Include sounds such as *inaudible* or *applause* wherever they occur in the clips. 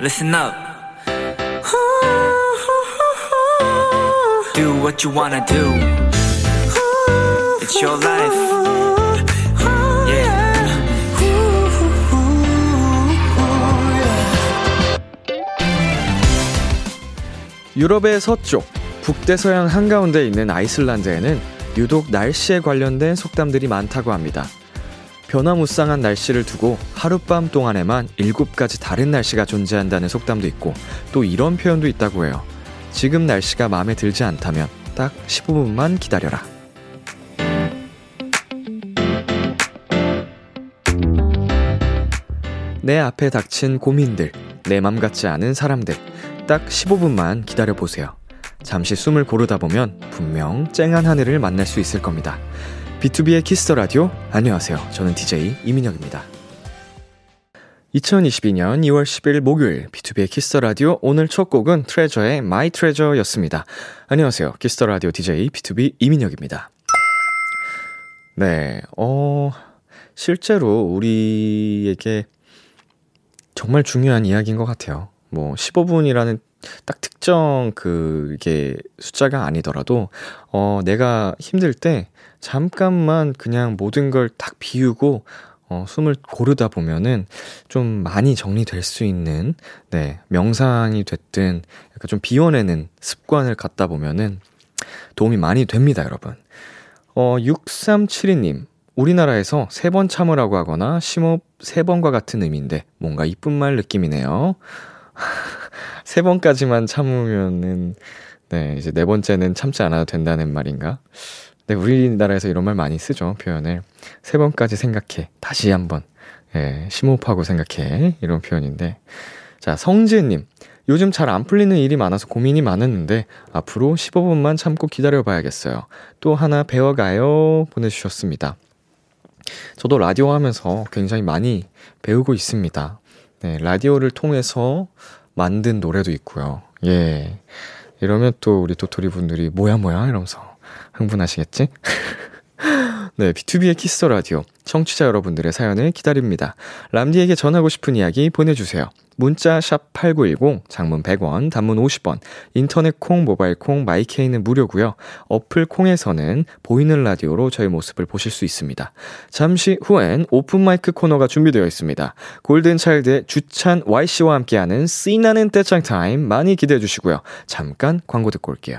listen up. Do what you wanna do. It's your life. Yeah. 유럽의 서쪽, 북대서양 한가운데 있는 아이슬란드에는 유독 날씨에 관련된 속담들이 많다고 합니다. 변화무쌍한 날씨를 두고 하룻밤 동안에만 일곱 가지 다른 날씨가 존재한다는 속담도 있고 또 이런 표현도 있다고 해요. 지금 날씨가 마음에 들지 않다면 딱 15분만 기다려라. 내 앞에 닥친 고민들, 내 맘 같지 않은 사람들, 딱 15분만 기다려보세요. 잠시 숨을 고르다 보면 분명 쨍한 하늘을 만날 수 있을 겁니다. B2B의 키스터 라디오. 안녕하세요. 저는 DJ 이민혁입니다. 2022년 2월 10일 목요일 B2B의 키스터 라디오 오늘 첫 곡은 TREASURE의 My Treasure였습니다. 안녕하세요. 키스터 라디오 DJ B2B 이민혁입니다. 네. 어 실제로 우리에게 정말 중요한 이야기인 것 같아요. 뭐 15분이라는 딱 특정 그게 숫자가 아니더라도 어 내가 힘들 때 잠깐만 그냥 모든 걸 딱 비우고 어 숨을 고르다 보면은 좀 많이 정리될 수 있는 네 명상이 됐든 약간 좀 비워내는 습관을 갖다 보면은 도움이 많이 됩니다, 여러분. 어 6372님 우리나라에서 세 번 참으라고 하거나 심호흡 세 번과 같은 의미인데 뭔가 이쁜 말 느낌이네요. *laughs* 세 번까지만 참으면은, 네, 이제 네 번째는 참지 않아도 된다는 말인가? 네, 우리나라에서 이런 말 많이 쓰죠, 표현을. 세 번까지 생각해. 다시 한 번. 예, 심호흡하고 생각해. 이런 표현인데. 자, 성지은 님. 요즘 잘 안 풀리는 일이 많아서 고민이 많았는데, 앞으로 15분만 참고 기다려 봐야겠어요. 또 하나 배워가요. 보내 주셨습니다. 저도 라디오 하면서 굉장히 많이 배우고 있습니다. 네, 라디오를 통해서 만든 노래도 있고요. 예. 이러면 또 우리 도토리 분들이 뭐야 뭐야 이러면서 흥분하시겠지? *laughs* 네, B2B의 키스 라디오 청취자 여러분들의 사연을 기다립니다. 람디에게 전하고 싶은 이야기 보내주세요. 문자 sharp #8910 장문 100원, 단문 50원, 인터넷 콩, 모바일 콩, my K는 무료고요. 어플 콩에서는 보이는 라디오로 저희 모습을 보실 수 있습니다. 잠시 후엔 open mic 코너가 준비되어 있습니다. 골든 차일드의 주찬 Y씨와 함께하는 씨나는 떼창 타임 많이 기대해 주시고요. 잠깐 광고 듣고 올게요.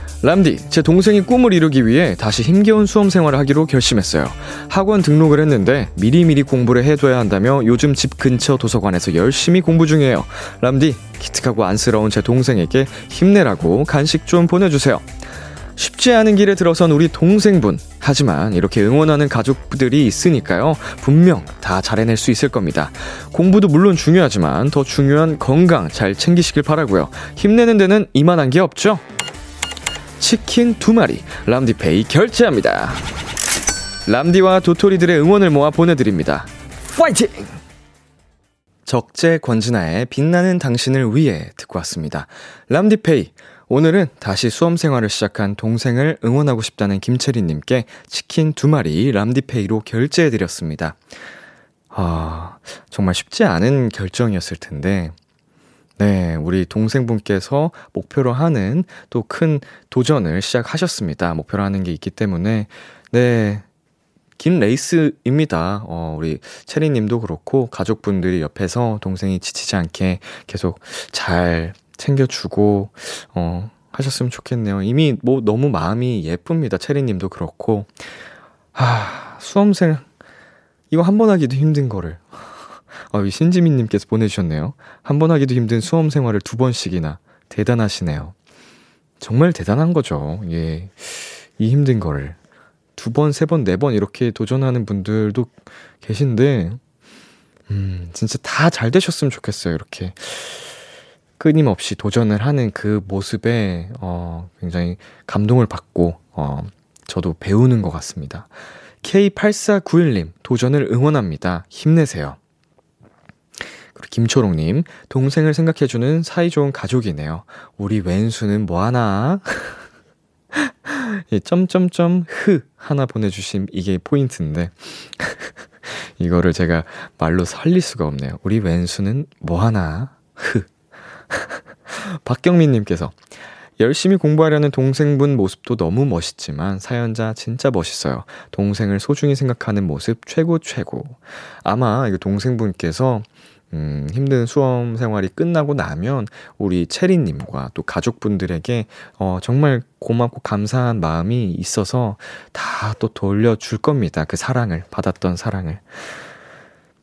람디, 제 동생이 꿈을 이루기 위해 다시 힘겨운 수험 생활을 하기로 결심했어요. 학원 등록을 했는데 미리미리 공부를 해둬야 한다며 요즘 집 근처 도서관에서 열심히 공부 중이에요. 람디, 기특하고 안쓰러운 제 동생에게 힘내라고 간식 좀 보내주세요. 쉽지 않은 길에 들어선 우리 동생분. 하지만 이렇게 응원하는 가족들이 있으니까요. 분명 다 잘해낼 수 있을 겁니다. 공부도 물론 중요하지만 더 중요한 건강 잘 챙기시길 바라고요. 힘내는 데는 이만한 게 없죠? 치킨 두 마리 람디페이 결제합니다. 람디와 도토리들의 응원을 모아 보내드립니다. 파이팅! 적재 권진아의 빛나는 당신을 위해 듣고 왔습니다. 람디페이. 오늘은 다시 수험 생활을 시작한 동생을 응원하고 싶다는 김채리님께 치킨 두 마리 람디페이로 결제해드렸습니다. 아, 정말 쉽지 않은 결정이었을 텐데, 네, 우리 동생분께서 목표로 하는 또 큰 도전을 시작하셨습니다. 목표로 하는 게 있기 때문에, 네, 긴 레이스입니다. 어, 우리 채리님도 그렇고, 가족분들이 옆에서 동생이 지치지 않게 계속 잘 챙겨주고, 어, 하셨으면 좋겠네요. 이미 뭐 너무 마음이 예쁩니다. 채리님도 그렇고. 아, 수험생, 이거 한 번 하기도 힘든 거를. 아, 신지민님께서 보내주셨네요. 한 번 하기도 힘든 수험 생활을 두 번씩이나. 대단하시네요. 정말 대단한 거죠. 예. 이 힘든 거를. 두 번, 세 번, 네 번 이렇게 도전하는 분들도 계신데, 음, 진짜 다 잘 되셨으면 좋겠어요. 이렇게. 끊임없이 도전을 하는 그 모습에, 어, 굉장히 감동을 받고, 어, 저도 배우는 것 같습니다. K8491님, 도전을 응원합니다. 힘내세요. 그리고 김초롱님, 동생을 생각해주는 사이좋은 가족이네요. 우리 왼수는 뭐하나? *laughs* 이 점점점 흐 하나 보내주신 이게 포인트인데 *laughs* 이거를 제가 말로 살릴 수가 없네요. 우리 왼수는 뭐하나? 흐 *laughs* 박경민님께서 열심히 공부하려는 동생분 모습도 너무 멋있지만 사연자 진짜 멋있어요. 동생을 소중히 생각하는 모습 최고 최고. 아마 이거 동생분께서 음, 힘든 수험 생활이 끝나고 나면 우리 채리님과 또 가족분들에게 어, 정말 고맙고 감사한 마음이 있어서 다 또 돌려줄 겁니다. 그 사랑을, 받았던 사랑을.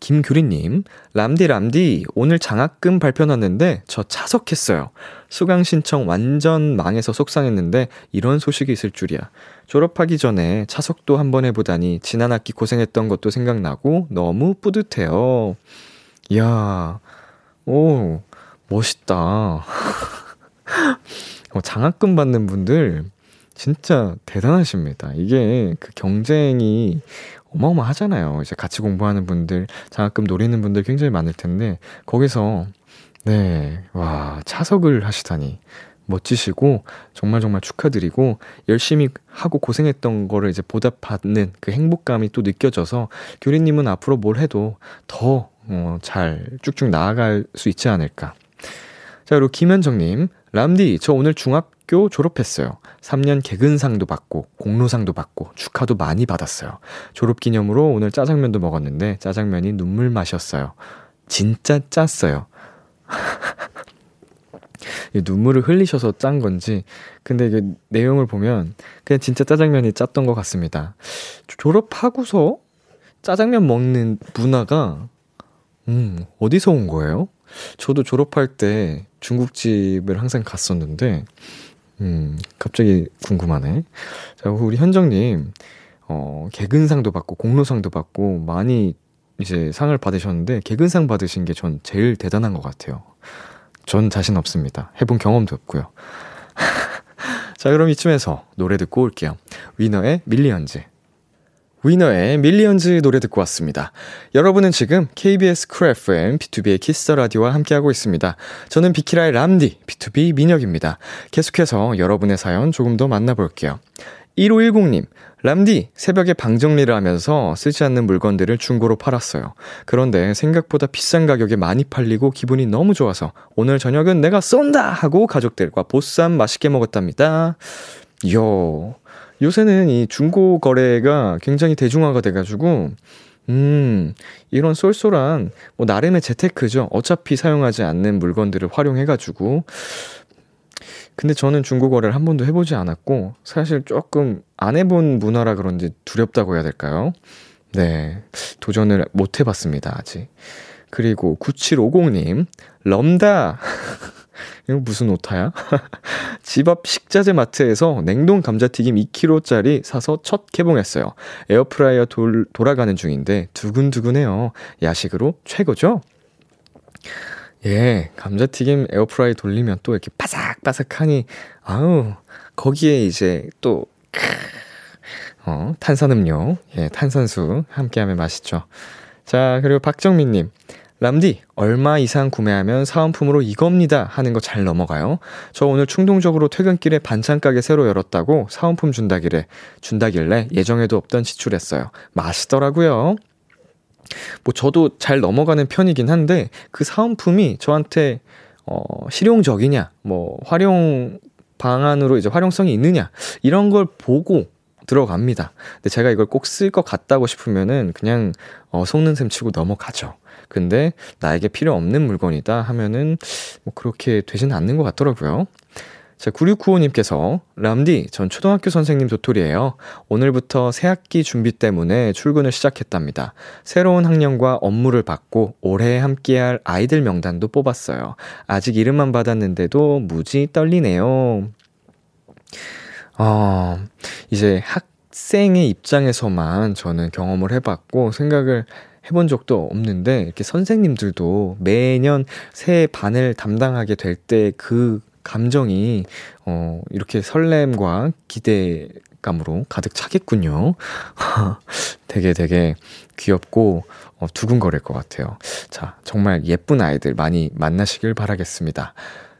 김규리님, 람디, 람디, 오늘 장학금 발표 났는데 저 차석했어요. 수강 신청 완전 망해서 속상했는데 이런 소식이 있을 줄이야. 졸업하기 전에 차석도 한 번 해보다니 지난 학기 고생했던 것도 생각나고 너무 뿌듯해요. 이야, 오, 멋있다. *laughs* 어, 장학금 받는 분들 진짜 대단하십니다. 이게 그 경쟁이 어마어마하잖아요. 이제 같이 공부하는 분들, 장학금 노리는 분들 굉장히 많을 텐데, 거기서, 네, 와, 차석을 하시다니. 멋지시고, 정말 정말 축하드리고, 열심히 하고 고생했던 거를 이제 보답받는 그 행복감이 또 느껴져서, 교리님은 앞으로 뭘 해도 더, 어, 잘 쭉쭉 나아갈 수 있지 않을까. 자, 그리고 김현정님, 람디, 저 오늘 중학 교 졸업했어요. 3년 개근상도 받고, 공로상도 받고, 축하도 많이 받았어요. 졸업 기념으로 오늘 짜장면도 먹었는데, 짜장면이 눈물 맛이었어요. 진짜 짰어요. *laughs* 눈물을 흘리셔서 짠 건지, 근데 이게 내용을 보면, 그냥 진짜 짜장면이 짰던 것 같습니다. 졸업하고서 짜장면 먹는 문화가, 음, 어디서 온 거예요? 저도 졸업할 때 중국집을 항상 갔었는데, 음, 갑자기 궁금하네. 자, 우리 현정님, 어, 개근상도 받고, 공로상도 받고, 많이 이제 상을 받으셨는데, 개근상 받으신 게 전 제일 대단한 것 같아요. 전 자신 없습니다. 해본 경험도 없고요. *laughs* 자, 그럼 이쯤에서 노래 듣고 올게요. 위너의 Millions. 위너의 Millions 노래 듣고 왔습니다. 여러분은 지금 KBS 쿨 FM B2B의 키스터 라디오와 함께하고 있습니다. 저는 비키라의 람디 BTOB 민혁입니다. 계속해서 여러분의 사연 조금 더 만나볼게요. 1510님, 람디, 새벽에 방 정리를 하면서 쓰지 않는 물건들을 중고로 팔았어요. 그런데 생각보다 비싼 가격에 많이 팔리고 기분이 너무 좋아서 오늘 저녁은 내가 쏜다! 하고 가족들과 보쌈 맛있게 먹었답니다. 요, 요새는 이 중고 거래가 굉장히 대중화가 돼가지고, 음, 이런 쏠쏠한, 뭐, 나름의 재테크죠. 어차피 사용하지 않는 물건들을 활용해가지고. 근데 저는 중고 거래를 한 번도 해보지 않았고, 사실 조금 안 해본 문화라 그런지 두렵다고 해야 될까요? 네. 도전을 못 해봤습니다, 아직. 그리고 9750님, 럼다! *laughs* 이거 무슨 오타야? *laughs* 집 앞 식자재 마트에서 냉동 감자튀김 2kg짜리 사서 첫 개봉했어요. 에어프라이어 돌, 돌아가는 중인데 두근두근해요. 야식으로 최고죠? 예, 감자튀김 에어프라이 돌리면 또 이렇게 바삭바삭하니, 아우, 거기에 이제 또, 어, 탄산음료, 예, 탄산수 함께하면 맛있죠. 자, 그리고 박정민님. 람디, 얼마 이상 구매하면 사은품으로 이겁니다 하는 거 잘 넘어가요. 저 오늘 충동적으로 퇴근길에 반찬가게 새로 열었다고 사은품 준다길래, 준다길래 예정에도 없던 지출했어요. 맛있더라고요. 뭐 저도 잘 넘어가는 편이긴 한데 그 사은품이 저한테 어, 실용적이냐, 뭐 활용 방안으로 이제 활용성이 있느냐 이런 걸 보고 들어갑니다. 근데 제가 이걸 꼭 쓸 것 같다고 싶으면은 그냥 어, 속는 셈 치고 넘어가죠. 근데 나에게 필요 없는 물건이다 하면은 뭐 그렇게 되지는 않는 것 같더라고요. 자, 9695님께서, 람디, 전 초등학교 선생님 도토리예요. 오늘부터 새학기 준비 때문에 출근을 시작했답니다. 새로운 학년과 업무를 받고 올해 함께할 아이들 명단도 뽑았어요. 아직 이름만 받았는데도 무지 떨리네요. 어, 이제 학생의 입장에서만 저는 경험을 해봤고 생각을 해본 적도 없는데 이렇게 선생님들도 매년 새 반을 담당하게 될 때 그 감정이 어 이렇게 설렘과 기대감으로 가득 차겠군요. *laughs* 되게 되게 귀엽고 어, 두근거릴 것 같아요. 자, 정말 예쁜 아이들 많이 만나시길 바라겠습니다.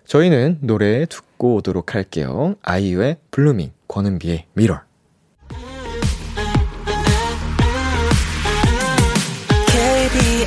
저희는 노래 듣고 오도록 할게요. 아이유의 Blooming, 권은비의 Mirror.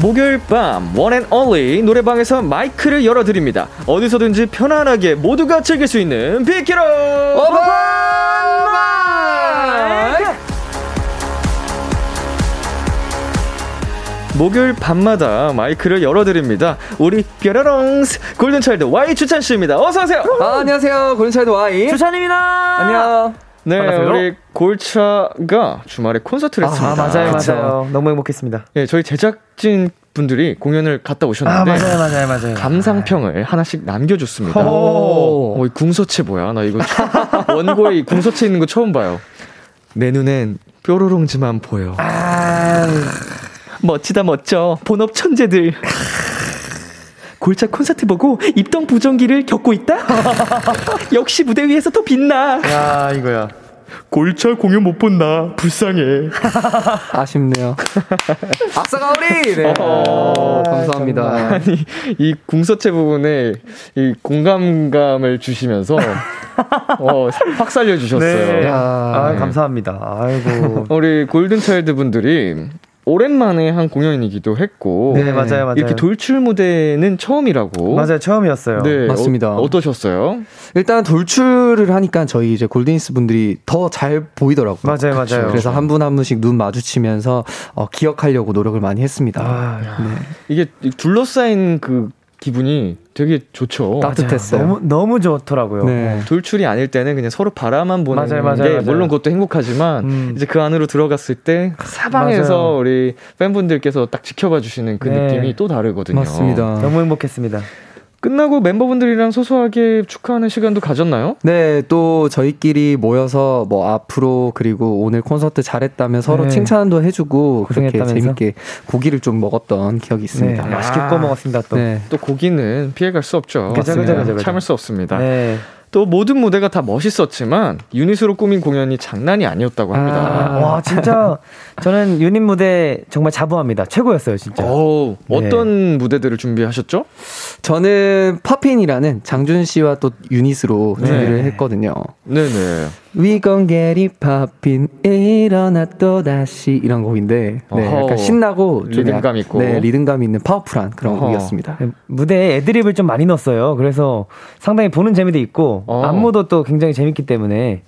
목요일 밤 원앤 only 노래방에서 마이크를 열어드립니다. 어디서든지 편안하게 모두가 즐길 수 있는 비키라 오픈 마이크! 목요일 밤마다 마이크를 열어드립니다. 우리 뾰로롱즈 골든차일드 Y 주찬 씨입니다. 어서 오세요. 아, 안녕하세요. 골든차일드 Y. 주찬입니다. 안녕. 네, 반갑습니다. 우리 골차가 주말에 콘서트를 했습니다. 아, 맞아요, 그쵸? 맞아요. 너무 행복했습니다. 예, 저희 제작진 분들이 공연을 갔다 오셨는데 아, 맞아요, 맞아요, 맞아요. 감상평을 하나씩 남겨줬습니다. 오. 어, 이 궁서체 뭐야? 나 이거 처- *laughs* 원고에 이 궁서체 있는 거 처음 봐요. 내 눈엔 뾰로롱즈만 보여. 아, 멋지다 멋져. 본업 천재들. *laughs* 골차 콘서트 보고 입동 부정기를 겪고 있다? *laughs* 역시 무대 위에서 더 빛나. 야, 이거야. 골차 공연 못 본다. 불쌍해. *laughs* 아쉽네요. *laughs* 아싸가 우리! 네. 어, 감사합니다. 아니 이 궁서체 부분에 이 공감감을 주시면서 어, 확 살려주셨어요. 네. 야. 아, 감사합니다. 아이고. 우리 골든차일드 분들이 오랜만에 한 공연이기도 했고 네, 맞아요, 맞아요. 이렇게 돌출 무대는 처음이라고 맞아요, 처음이었어요. 네, 맞습니다. 어, 어떠셨어요? 일단 돌출을 하니까 저희 이제 골든이스 분들이 더 잘 보이더라고요. 맞아요, 맞아요. 그래서 한분한 분씩 눈 마주치면서 어, 기억하려고 노력을 많이 했습니다. 아, 네. 이게 둘러싸인 그 기분이 되게 좋죠. 딱- 따뜻했어요. 너무, 너무 좋더라고요. 네. 돌출이 아닐 때는 그냥 서로 바라만 보는 맞아요, 맞아요, 게 맞아요. 물론 그것도 행복하지만 음. 이제 그 안으로 들어갔을 때 사방에서 맞아요. 우리 팬분들께서 딱 지켜봐 주시는 그 네. 느낌이 또 다르거든요. 맞습니다. 너무 행복했습니다. 끝나고 멤버분들이랑 소소하게 축하하는 시간도 가졌나요? 네, 또 저희끼리 모여서 뭐 앞으로 그리고 오늘 콘서트 잘했다면 서로 네. 칭찬도 해주고 그렇게? 재밌게 고기를 좀 먹었던 기억이 네, 있습니다. 맛있게 아. 구워 먹었습니다, 또. 네. 또 고기는 피해갈 수 없죠. 그죠, 그죠, 그죠. 참을 수 없습니다. 네. 또 모든 무대가 다 멋있었지만 유닛으로 꾸민 공연이 장난이 아니었다고 합니다. 아, 와, 진짜 *laughs* 저는 유닛 무대 정말 자부합니다. 최고였어요, 진짜. 어우, 네. 어떤 무대들을 준비하셨죠? 저는 팝핀이라는 장준 씨와 또 유닛으로 네. 준비를 했거든요. 네네. We gon' get it poppin' 일어나 또 다시 이런 곡인데 네, 어허. 약간 신나고 좀 리듬감 약- 있고. 네, 리듬감 있는 파워풀한 그런 어허. 곡이었습니다. 네, 무대에 애드립을 좀 많이 넣었어요. 그래서 상당히 보는 재미도 있고 어. 안무도 또 굉장히 재밌기 때문에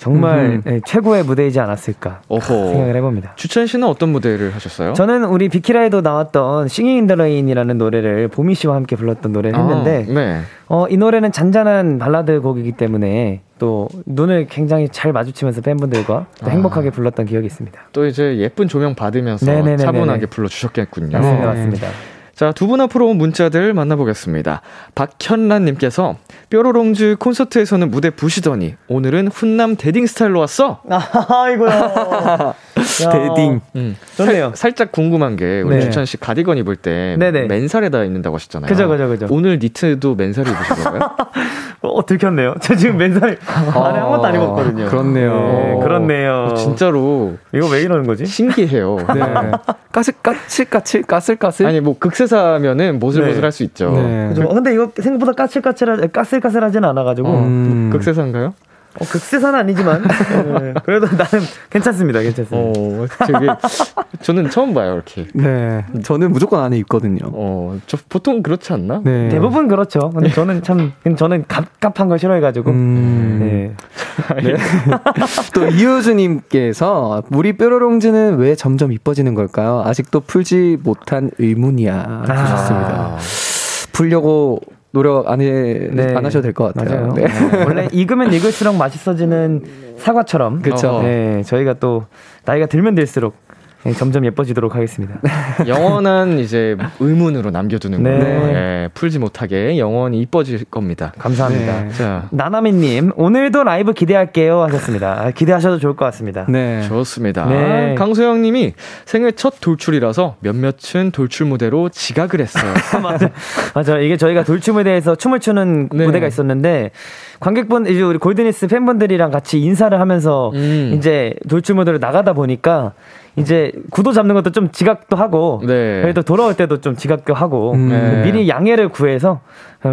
정말. 네, 최고의 무대이지 않았을까 어허. *laughs* 생각을 해봅니다. 주찬 씨는 어떤 무대를 하셨어요? 저는 우리 비키라에도 나왔던 Singing in the Rain이라는 노래를 보미 씨와 함께 불렀던 노래를 했는데 아, 네. 어, 이 노래는 잔잔한 발라드 곡이기 때문에 또 눈을 굉장히 잘 마주치면서 팬분들과 또 아. 행복하게 불렀던 기억이 있습니다. 또 이제 예쁜 조명 받으면서 네네네네네. 차분하게 불러주셨겠군요. 맞습니다, 네. 맞습니다. 자, 두 분 앞으로 온 문자들 만나보겠습니다. 박현란님께서 뾰로롱즈 콘서트에서는 무대 부시더니 오늘은 훈남 대딩 스타일로 왔어? *laughs* 아이고야. *laughs* 데딩. 음. 좋네요. 살, 짝 궁금한 게 우리 네. 주찬 씨 가디건 입을 때 네네. 맨살에다 입는다고 하셨잖아요. 그죠, 그죠, 그죠. 오늘 니트도 맨살에 입으신 건가요? *laughs* 어, 들켰네요. 저 지금 맨살 안에 아무것도 안 입었거든요. 그렇네요. 네, 그렇네요. 어, 진짜로 이거 왜 이러는 거지? 신기해요. 네. 까슬, 까칠, 까칠, 까슬, 까슬? 아니 뭐 극세 사면은 모슬모슬 네. 할수 있죠. 네. 그죠? 근데 이거 생각보다 까칠까칠하, 까슬까슬하지는 않아가지고. 음. 극세사인가요? 어, 극세사는 아니지만. 네, 그래도 나는 괜찮습니다, 괜찮습니다. 어, 되게 저는 처음 봐요 이렇게. 네. 저는 무조건 안에 입거든요. 어, 저 보통 그렇지 않나? 네. 대부분 그렇죠. 근데 저는 참, 저는 갑갑한 걸 싫어해가지고. 음. 네. *laughs* 또 이효주님께서 우리 뾰로롱즈는 왜 점점 이뻐지는 걸까요? 아직도 풀지 못한 의문이야. 하셨습니다. 아, 풀려고 노력 안, 해, 네. 안 하셔도 될 것 같아요. 네. 어, 원래 익으면 익을수록 맛있어지는 사과처럼. 그쵸. 네, 저희가 또 나이가 들면 들수록 네, 점점 예뻐지도록 하겠습니다. *laughs* 영원한 이제 의문으로 남겨두는 네. 거예요. 예, 풀지 못하게 영원히 이뻐질 겁니다. 감사합니다. 네. 자, 나나미님 오늘도 라이브 기대할게요 하셨습니다. 아, 기대하셔도 좋을 것 같습니다. 네. 좋습니다. 네. 강소영님이 생애 첫 돌출이라서 몇몇은 돌출 무대로 지각을 했어요. *laughs* 맞아, 맞아. 이게 저희가 돌출 무대에서 춤을 추는 네. 무대가 있었는데 관객분 이제 우리 골드니스 팬분들이랑 같이 인사를 하면서 음. 이제 돌출 무대로 나가다 보니까 이제 구도 잡는 것도 좀 지각도 하고 네. 그래도 돌아올 때도 좀 지각도 하고 음. 네. 미리 양해를 구해서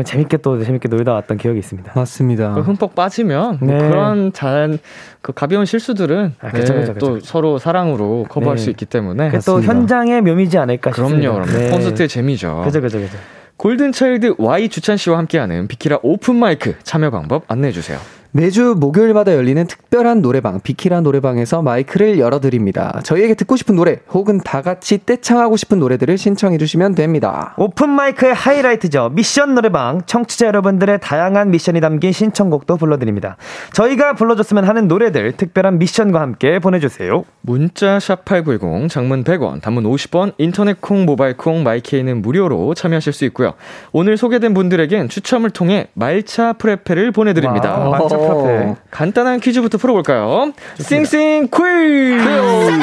재밌게 또 재밌게 놀다 왔던 기억이 있습니다. 맞습니다. 그 흠뻑 빠지면 뭐 네. 그런 잘그 가벼운 실수들은 아, 그쵸, 네, 그쵸, 그쵸, 또 그쵸. 서로 사랑으로 커버할 네. 수 있기 때문에 또. 현장의 묘미지 않을까 그럼요, 싶습니다. 그럼요. 네. 콘서트의 재미죠. 그죠, 그죠, 그죠. 골든차일드 Y 주찬 씨와 함께하는 비키라 오픈 마이크 참여 방법 안내해 주세요. 매주 목요일마다 열리는 특별한 노래방, 비키라 노래방에서 마이크를 열어드립니다. 저희에게 듣고 싶은 노래, 혹은 다 같이 떼창하고 싶은 노래들을 신청해 주시면 됩니다. 오픈 마이크의 하이라이트죠. 미션 노래방. 청취자 여러분들의 다양한 미션이 담긴 신청곡도 불러드립니다. 저희가 불러줬으면 하는 노래들 특별한 미션과 함께 보내주세요. 문자 샵 8910 장문 100원 단문 50원 인터넷 콩 모바일 콩 마이케이는 무료로 참여하실 수 있고요. 오늘 소개된 분들에겐 추첨을 통해 말차 프레페를 보내드립니다. 와, 말차 프레페. 간단한 퀴즈부터 풀어볼까요? 싱싱 퀴즈!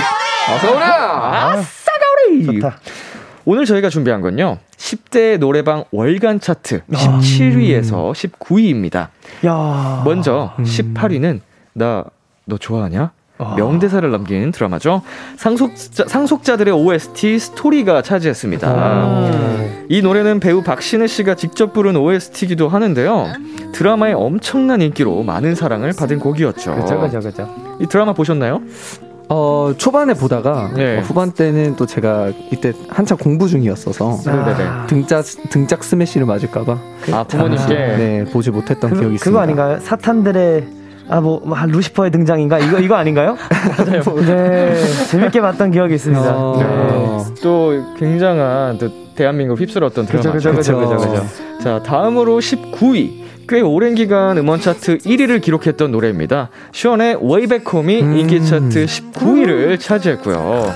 어서오라! 아싸가오리! 좋다. 오늘 저희가 준비한 건요. 10대 노래방 월간 차트 17위에서 19위입니다. 야 먼저 18위는 나 너 좋아하냐? 명대사를 남긴 드라마죠. 상속자, 상속자들의 OST 스토리가 차지했습니다. 이 노래는 배우 박신혜 씨가 직접 부른 OST이기도 하는데요. 드라마의 엄청난 인기로 많은 사랑을 받은 곡이었죠. 그죠, 그죠, 그죠. 이 드라마 보셨나요? 어, 초반에 보다가 네. 어, 후반 때는 또 제가 이때 한참 공부 중이었어서 네네네. 등짝, 등짝 스매시를 맞을까봐 아, 부모님께. 네, 보지 못했던 그, 기억이 있습니다. 그거 아닌가요? 사탄들의 아, 뭐, 뭐, 아, 루시퍼의 등장인가? 이거, 이거 아닌가요? *laughs* 맞아요. 네. 재밌게 봤던 기억이 있습니다. 어. 네. 또 굉장한 또 대한민국 휩쓸었던 그죠, 드라마죠. 그죠, 그죠, 그죠. 그죠. 자, 다음으로 19위. 꽤 오랜 기간 음원 차트 1위를 기록했던 노래입니다. 션의 Way Back Home이 음. 인기 차트 19위를 차지했고요.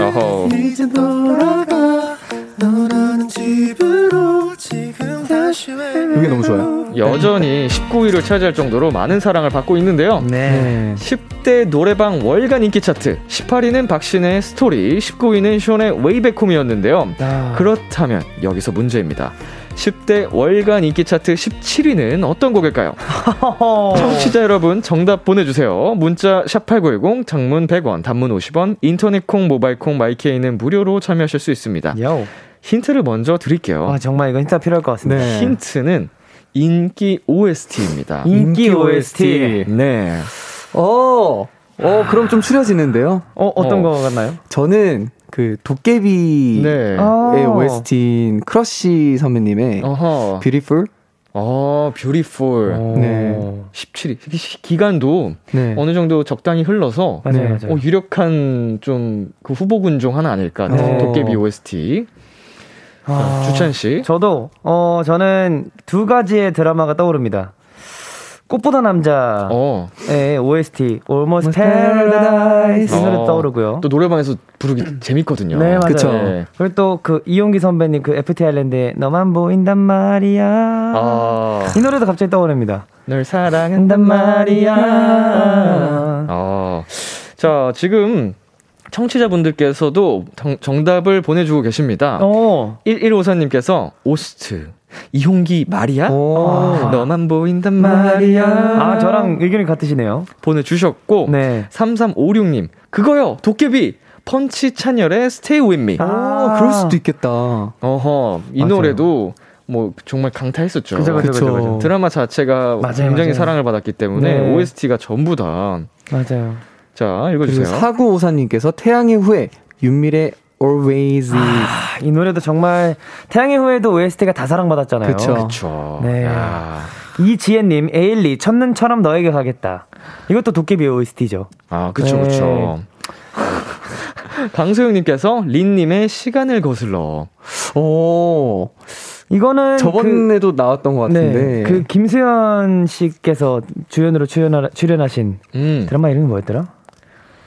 어허. 이제 돌아가 너라는 집으로 지금 다시 이게 너무 좋아요. 여전히 19위를 차지할 정도로 많은 사랑을 받고 있는데요. 네. 10대 노래방 월간 인기 차트 18위는 박신의 스토리, 19위는 숀의 Way Back Home이었는데요. 아. 그렇다면 여기서 문제입니다. 10대 월간 인기 차트 17위는 어떤 곡일까요? *laughs* 청취자 여러분 정답 보내주세요. 문자 샵8910 장문 100원 단문 50원 인터넷 콩 모바일 콩 my K는 무료로 참여하실 수 있습니다. 요. 힌트를 먼저 드릴게요. 아, 정말 이거 힌트가 필요할 것 같습니다. 네. 힌트는 인기 OST입니다. 인기 OST. 네. 어, 어, 그럼 좀 추려지는데요. 어, 어떤 어. 거 같나요? 저는 그 도깨비의 네. 아. OST인 크러쉬 선배님의 어허. Beautiful. 어, Beautiful. 오. 네. 17위. 기간도 네. 어느 정도 적당히 흘러서 맞아요, 네. 맞아요. 어, 유력한 좀 그 후보군 중 하나 아닐까. 네. 도깨비 OST. 아. 주찬 씨. 저도 어 저는 두 가지의 드라마가 떠오릅니다. 꽃보다 남자. 어. 네, OST Almost Paradise 이 노래 어, 떠오르고요. 또 노래방에서 부르기 재밌거든요. 네, 맞아요. 그쵸. 네. 그리고 또 그 이용기 선배님 그 FT 아일랜드의 너만 보인단 말이야. 아, 이 노래도 갑자기 떠오릅니다. 널 사랑한단 한단 말이야. 말이야. 아, 자, 지금 청취자분들께서도 정, 정답을 보내주고 계십니다. 어. 1154님께서 오스트, 이홍기 말이야? 오. 너만 보인단 말이야. 아, 저랑 의견이 같으시네요. 보내주셨고, 네. 3356님, 그거요, 도깨비, 펀치 찬열의 Stay With Me. 아. 오, 그럴 수도 있겠다. 어허, 이 맞아요. 노래도 뭐 정말 강타했었죠. 그죠, 그죠, 그쵸. 그죠. 드라마 자체가 맞아요, 굉장히 맞아요. 사랑을 받았기 때문에 네. OST가 전부 다. 맞아요. 자, 읽어주세요. 사구오사님께서 태양의 후예 윤미래 Always. 아, 이 노래도 정말 태양의 후예도 OST가 다 사랑받았잖아요. 그쵸. 그쵸. 네. 야. 이지혜님, 에일리, 첫눈처럼 너에게 가겠다. 이것도 도깨비 OST죠. 아, 그쵸, 네. 그쵸. *laughs* 강소영님께서 린님의 시간을 거슬러. 오. 이거는 저번에도 나왔던 것 그, 같은데. 네, 그 김수현 씨께서 주연으로 출연하, 출연하신 음. 드라마 이름이 뭐였더라?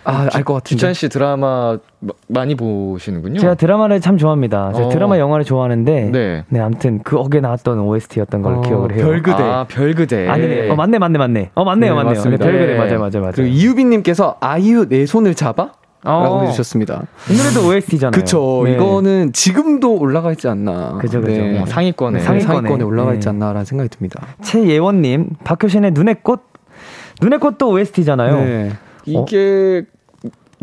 아, 알 것 같은데. 주찬 씨 드라마 마- 많이 보시는군요. 제가 드라마를 참 좋아합니다. 제가 어. 드라마 영화를 좋아하는데 네. 네, 아무튼 그 어게 나왔던 OST였던 걸 어, 기억을 해요. 별그대. 아, 별그대. 아니네. 어 맞네 맞네 맞네. 어 맞네요 네, 맞네요. 맞습니다. 네, 별그대 네. 맞아요 맞아요 맞아요. 그리고 이유빈 님께서 아이유 내 손을 잡아? 라고 어. 해주셨습니다. 이 노래도 OST잖아요. 그쵸. 이거는 지금도 올라가 있지 않나. 그죠, 그죠. 네. 어, 상위권에. 네, 상위권에, 상위권에 올라가 있지 네. 않나라는 생각이 듭니다. 최예원님 박효신의 눈의 꽃 눈의 꽃도 OST잖아요. 네. 이게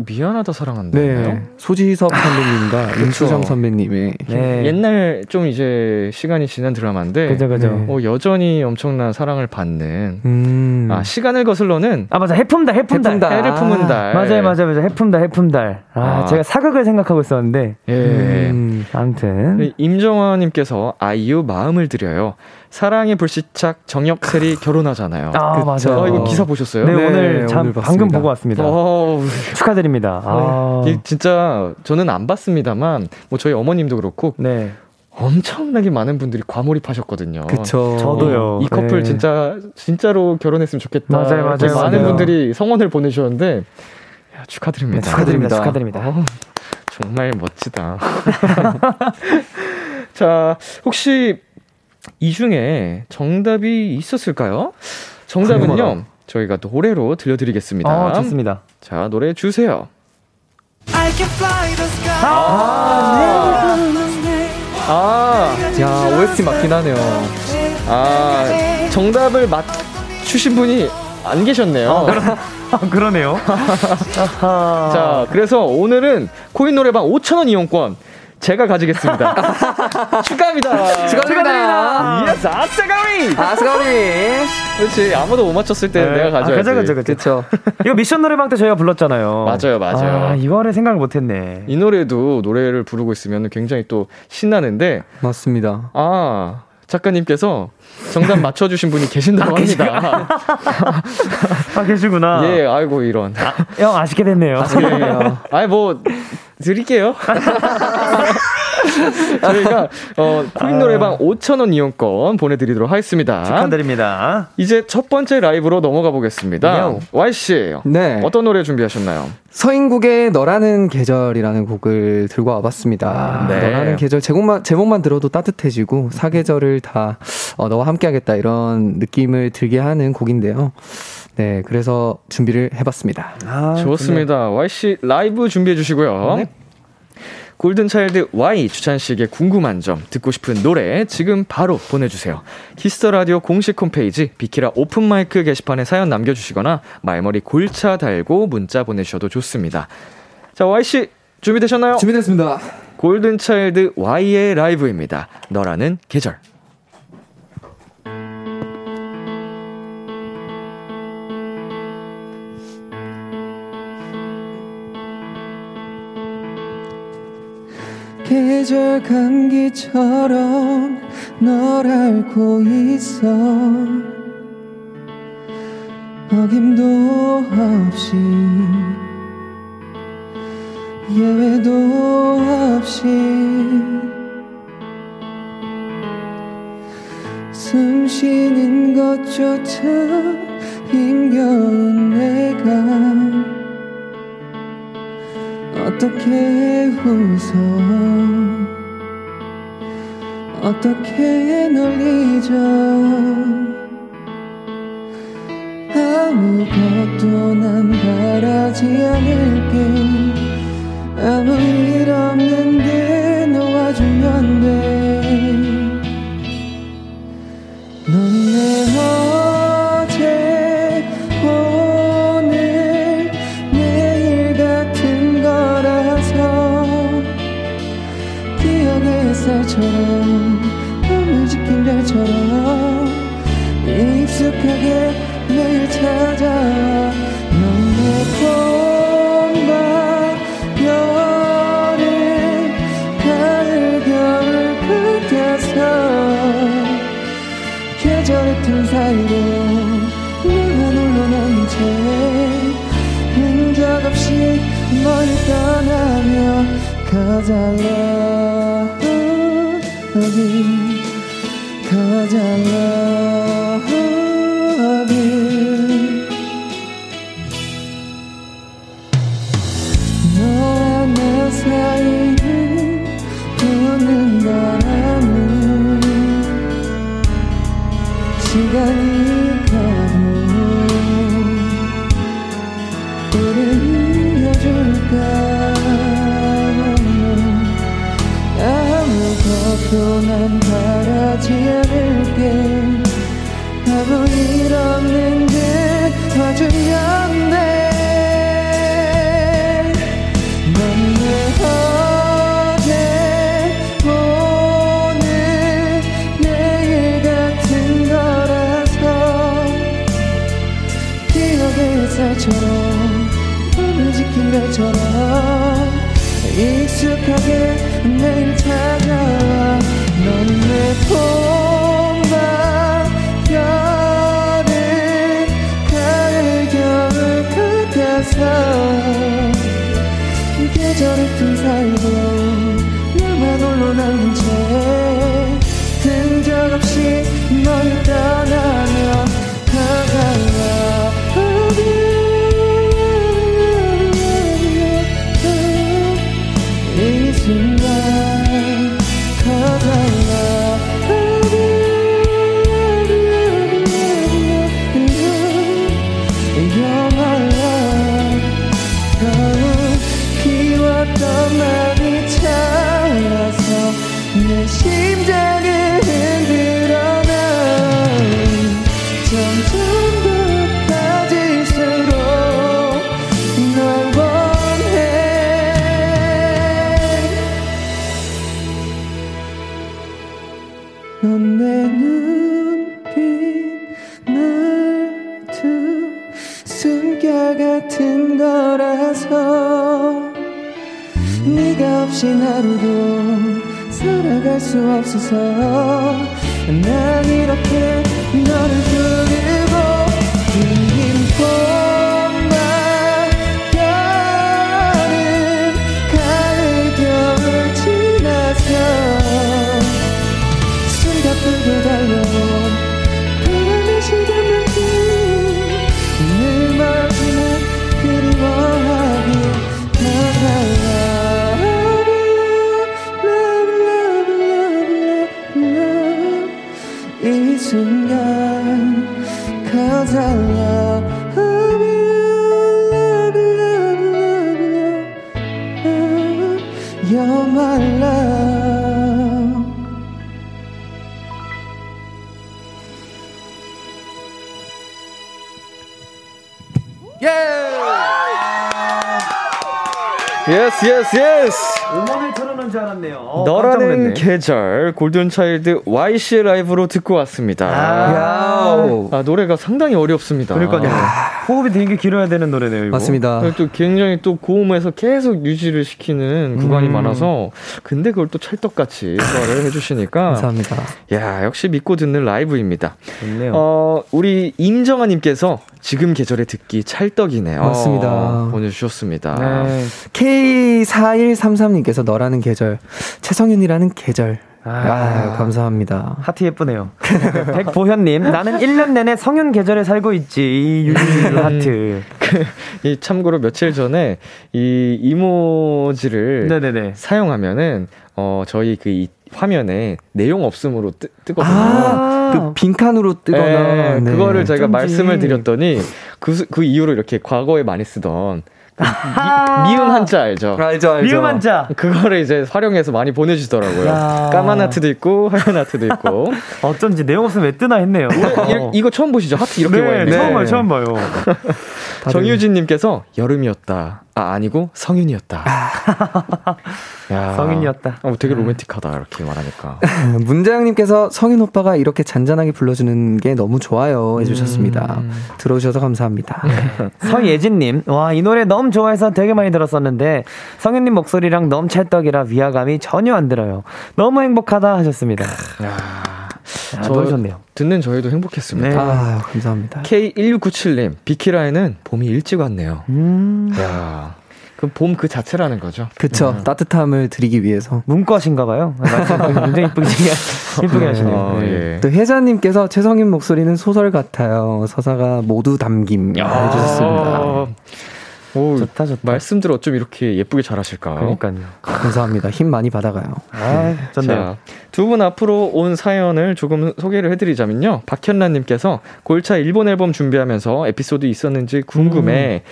미안하다 사랑한다. 네. 소지섭 선배님과 윤수정 선배님의 네. 옛날 좀 이제 시간이 지난 드라마인데 그죠 그죠. 네. 어, 여전히 엄청난 사랑을 받는 음. 아 시간을 거슬러는 아 맞아 해품달 해품달. 해품달. 해를 품은 아, 달 맞아요 맞아요 맞아요 해품달 해품달. 아, 아. 제가 사극을 생각하고 있었는데 예. 음. 아무튼 임정화님께서 아이유 마음을 드려요. 사랑의 불시착 정혁셀이 결혼하잖아요. 아 그쵸. 맞아요. 어, 이거 기사 보셨어요? 네, 네, 오늘 참 오늘 방금 봤습니다. 보고 왔습니다. 어, 축하드립니다. 아. 이 진짜 저는 안 봤습니다만 뭐 저희 어머님도 그렇고 네. 엄청나게 많은 분들이 과몰입하셨거든요. 그쵸. 저도요. 이 커플 네. 진짜 진짜로 결혼했으면 좋겠다. 맞아요, 맞아요, 많은 맞아요. 분들이 성원을 보내주셨는데 야, 축하드립니다. 네, 축하드립니다. 축하드립니다. 축하드립니다. 어, 정말 멋지다. *laughs* 자, 혹시 이 중에 정답이 있었을까요? 정답은요. 궁금하다. 저희가 노래로 들려드리겠습니다. 아, 좋습니다. 자, 노래 주세요. I can fly the sky 아, 야, OST 맞긴 하네요. 아, 정답을 맞추신 분이 안 계셨네요. 아, 그러네요. 아하. *laughs* 자, 그래서 오늘은 코인 노래방 5,000원 이용권 제가 가지겠습니다. *laughs* 축하합니다. 축하드립니다. Yes, 아싸가리! 아싸가리. 그렇지, 아무도 못 맞췄을 때 네. 내가 아, 가져야지. 그죠, 그죠, 그죠. 그쵸. *laughs* 이거 미션 노래방 때 저희가 불렀잖아요. 맞아요, 맞아요. 아, 이거를 생각을 못 했네. 이 노래도 노래를 부르고 있으면 굉장히 또 신나는데, 맞습니다. 아, 작가님께서 정답 *laughs* 맞춰주신 분이 계신다고 합니다. 아, 계시구나. 예, 아이고, 이런. 형, 아쉽게 됐네요. 그래요. 아이, 뭐, 드릴게요. *laughs* 저희가, 어, 코인 노래방 5,000원 이용권 보내드리도록 하겠습니다. 축하드립니다. 이제 첫 번째 라이브로 넘어가 보겠습니다. 야오. Y씨, 네. 어떤 노래 준비하셨나요? 서인국의 너라는 계절이라는 곡을 들고 와봤습니다. 네. 너라는 계절 제목만 제목만 들어도 따뜻해지고 사계절을 다 어, 너와 함께하겠다 이런 느낌을 들게 하는 곡인데요. 네, 그래서 준비를 해봤습니다. 아, 좋습니다. Y씨 라이브 준비해 주시고요. 네. 골든차일드 Y 주찬 씨에게 궁금한 점, 듣고 싶은 노래 지금 바로 보내주세요. Kiss the Radio 공식 홈페이지 비키라 오픈 마이크 게시판에 사연 남겨주시거나 말머리 골차 달고 문자 보내주셔도 좋습니다. 자, Y 씨 준비되셨나요? 준비됐습니다. 골든차일드 Y의 라이브입니다. 너라는 계절. 계절 감기처럼 널 알고 있어. 어김도 없이 예외도 없이 숨 쉬는 것조차 힘겨운 내가 어떻게 웃어 어떻게 널 잊어 아무것도 난 바라지 않을게. 아무 일 없는 햇살처럼 밤을 지킨 별처럼 익숙하게 매일 찾아와 넌내 봄과 여름 가을 겨울 같아서 계절의 틈 사이로 홀로 남은 채 흔적 없이 널 떠나며 Cause Jalan 골든차일드 YC 라이브로 듣고 왔습니다. 아. 아, 노래가 상당히 어렵습니다. 그러니까요. 호흡이 되게 길어야 되는 노래네요. 이거. 맞습니다. 그리고 또 굉장히 또 고음에서 계속 유지를 시키는 구간이 음. 많아서 근데 그걸 또 찰떡같이 소화를 해주시니까 감사합니다. 야 역시 믿고 듣는 라이브입니다. 좋네요. 어 우리 임정아님께서 지금 계절에 듣기 찰떡이네요. 맞습니다. 보내주셨습니다. 네. K4133님께서 너라는 계절, 최성윤이라는 계절, 아, 감사합니다. 하트 예쁘네요. *laughs* 백보현님, 나는 1년 내내 성윤 계절에 살고 있지. 유유 하트. *laughs* 이 참고로 며칠 전에 이 이모지를 네네네. 사용하면은 어 저희 그 이 화면에 내용 없음으로 뜨, 뜨거든요. 아, 그 빈칸으로 뜨거나. 네, 네. 그거를 저희가. 말씀을 드렸더니 그, 수- 그 이후로 이렇게 과거에 많이 쓰던 그 미, 음 한자 알죠? 알죠, 알죠. 미음 한자. 그거를 이제 활용해서 많이 보내주시더라고요. 야. 까만 하트도 있고 하얀 하트도 있고. *laughs* 어쩐지 내용 없으면 왜 뜨나 했네요. 이, 이거 처음 보시죠? 하트 이렇게 와 네, 있는. 처음 봐요, 처음 봐요. *laughs* 정유진님께서 여름이었다. 아 아니고 성윤이었다. 야. 성윤이었다. 어, 되게 로맨틱하다 이렇게 말하니까. *laughs* 문자영님께서 성인 오빠가 이렇게 잔잔하게 불러주는 게 너무 좋아요 해주셨습니다. 음. 들어오셔서 감사합니다. *laughs* 서예진님, 와, 이 노래 너무 좋아해서 되게 많이 들었었는데, 성현님 목소리랑 너무 찰떡이라 위화감이 전혀 안 들어요. 너무 행복하다 하셨습니다. 야. 아, 저- 좋네요. 듣는 저희도 행복했습니다. 네. 아 감사합니다. K1697님, 비키라에는 봄이 일찍 왔네요. 음, 야. 그럼 봄 그 자체라는 거죠? 그쵸 따뜻함을 드리기 위해서 문과신가 봐요. 말씀 굉장히 이쁘게, *laughs* 이쁘게 하시네요. 어, 네. 예. 또 혜자님께서 최성인 목소리는 소설 같아요. 서사가 모두 담김 해주셨습니다. 아, 오, 좋다, 좋다. 말씀들 어쩜 이렇게 예쁘게 잘하실까요? 그러니까요. 감사합니다. 힘 많이 받아가요. 아, 좋네요. 두분 앞으로 온 사연을 조금 소개를 해드리자면요. 박현란님께서 골차 일본 앨범 준비하면서 에피소드 있었는지 궁금해.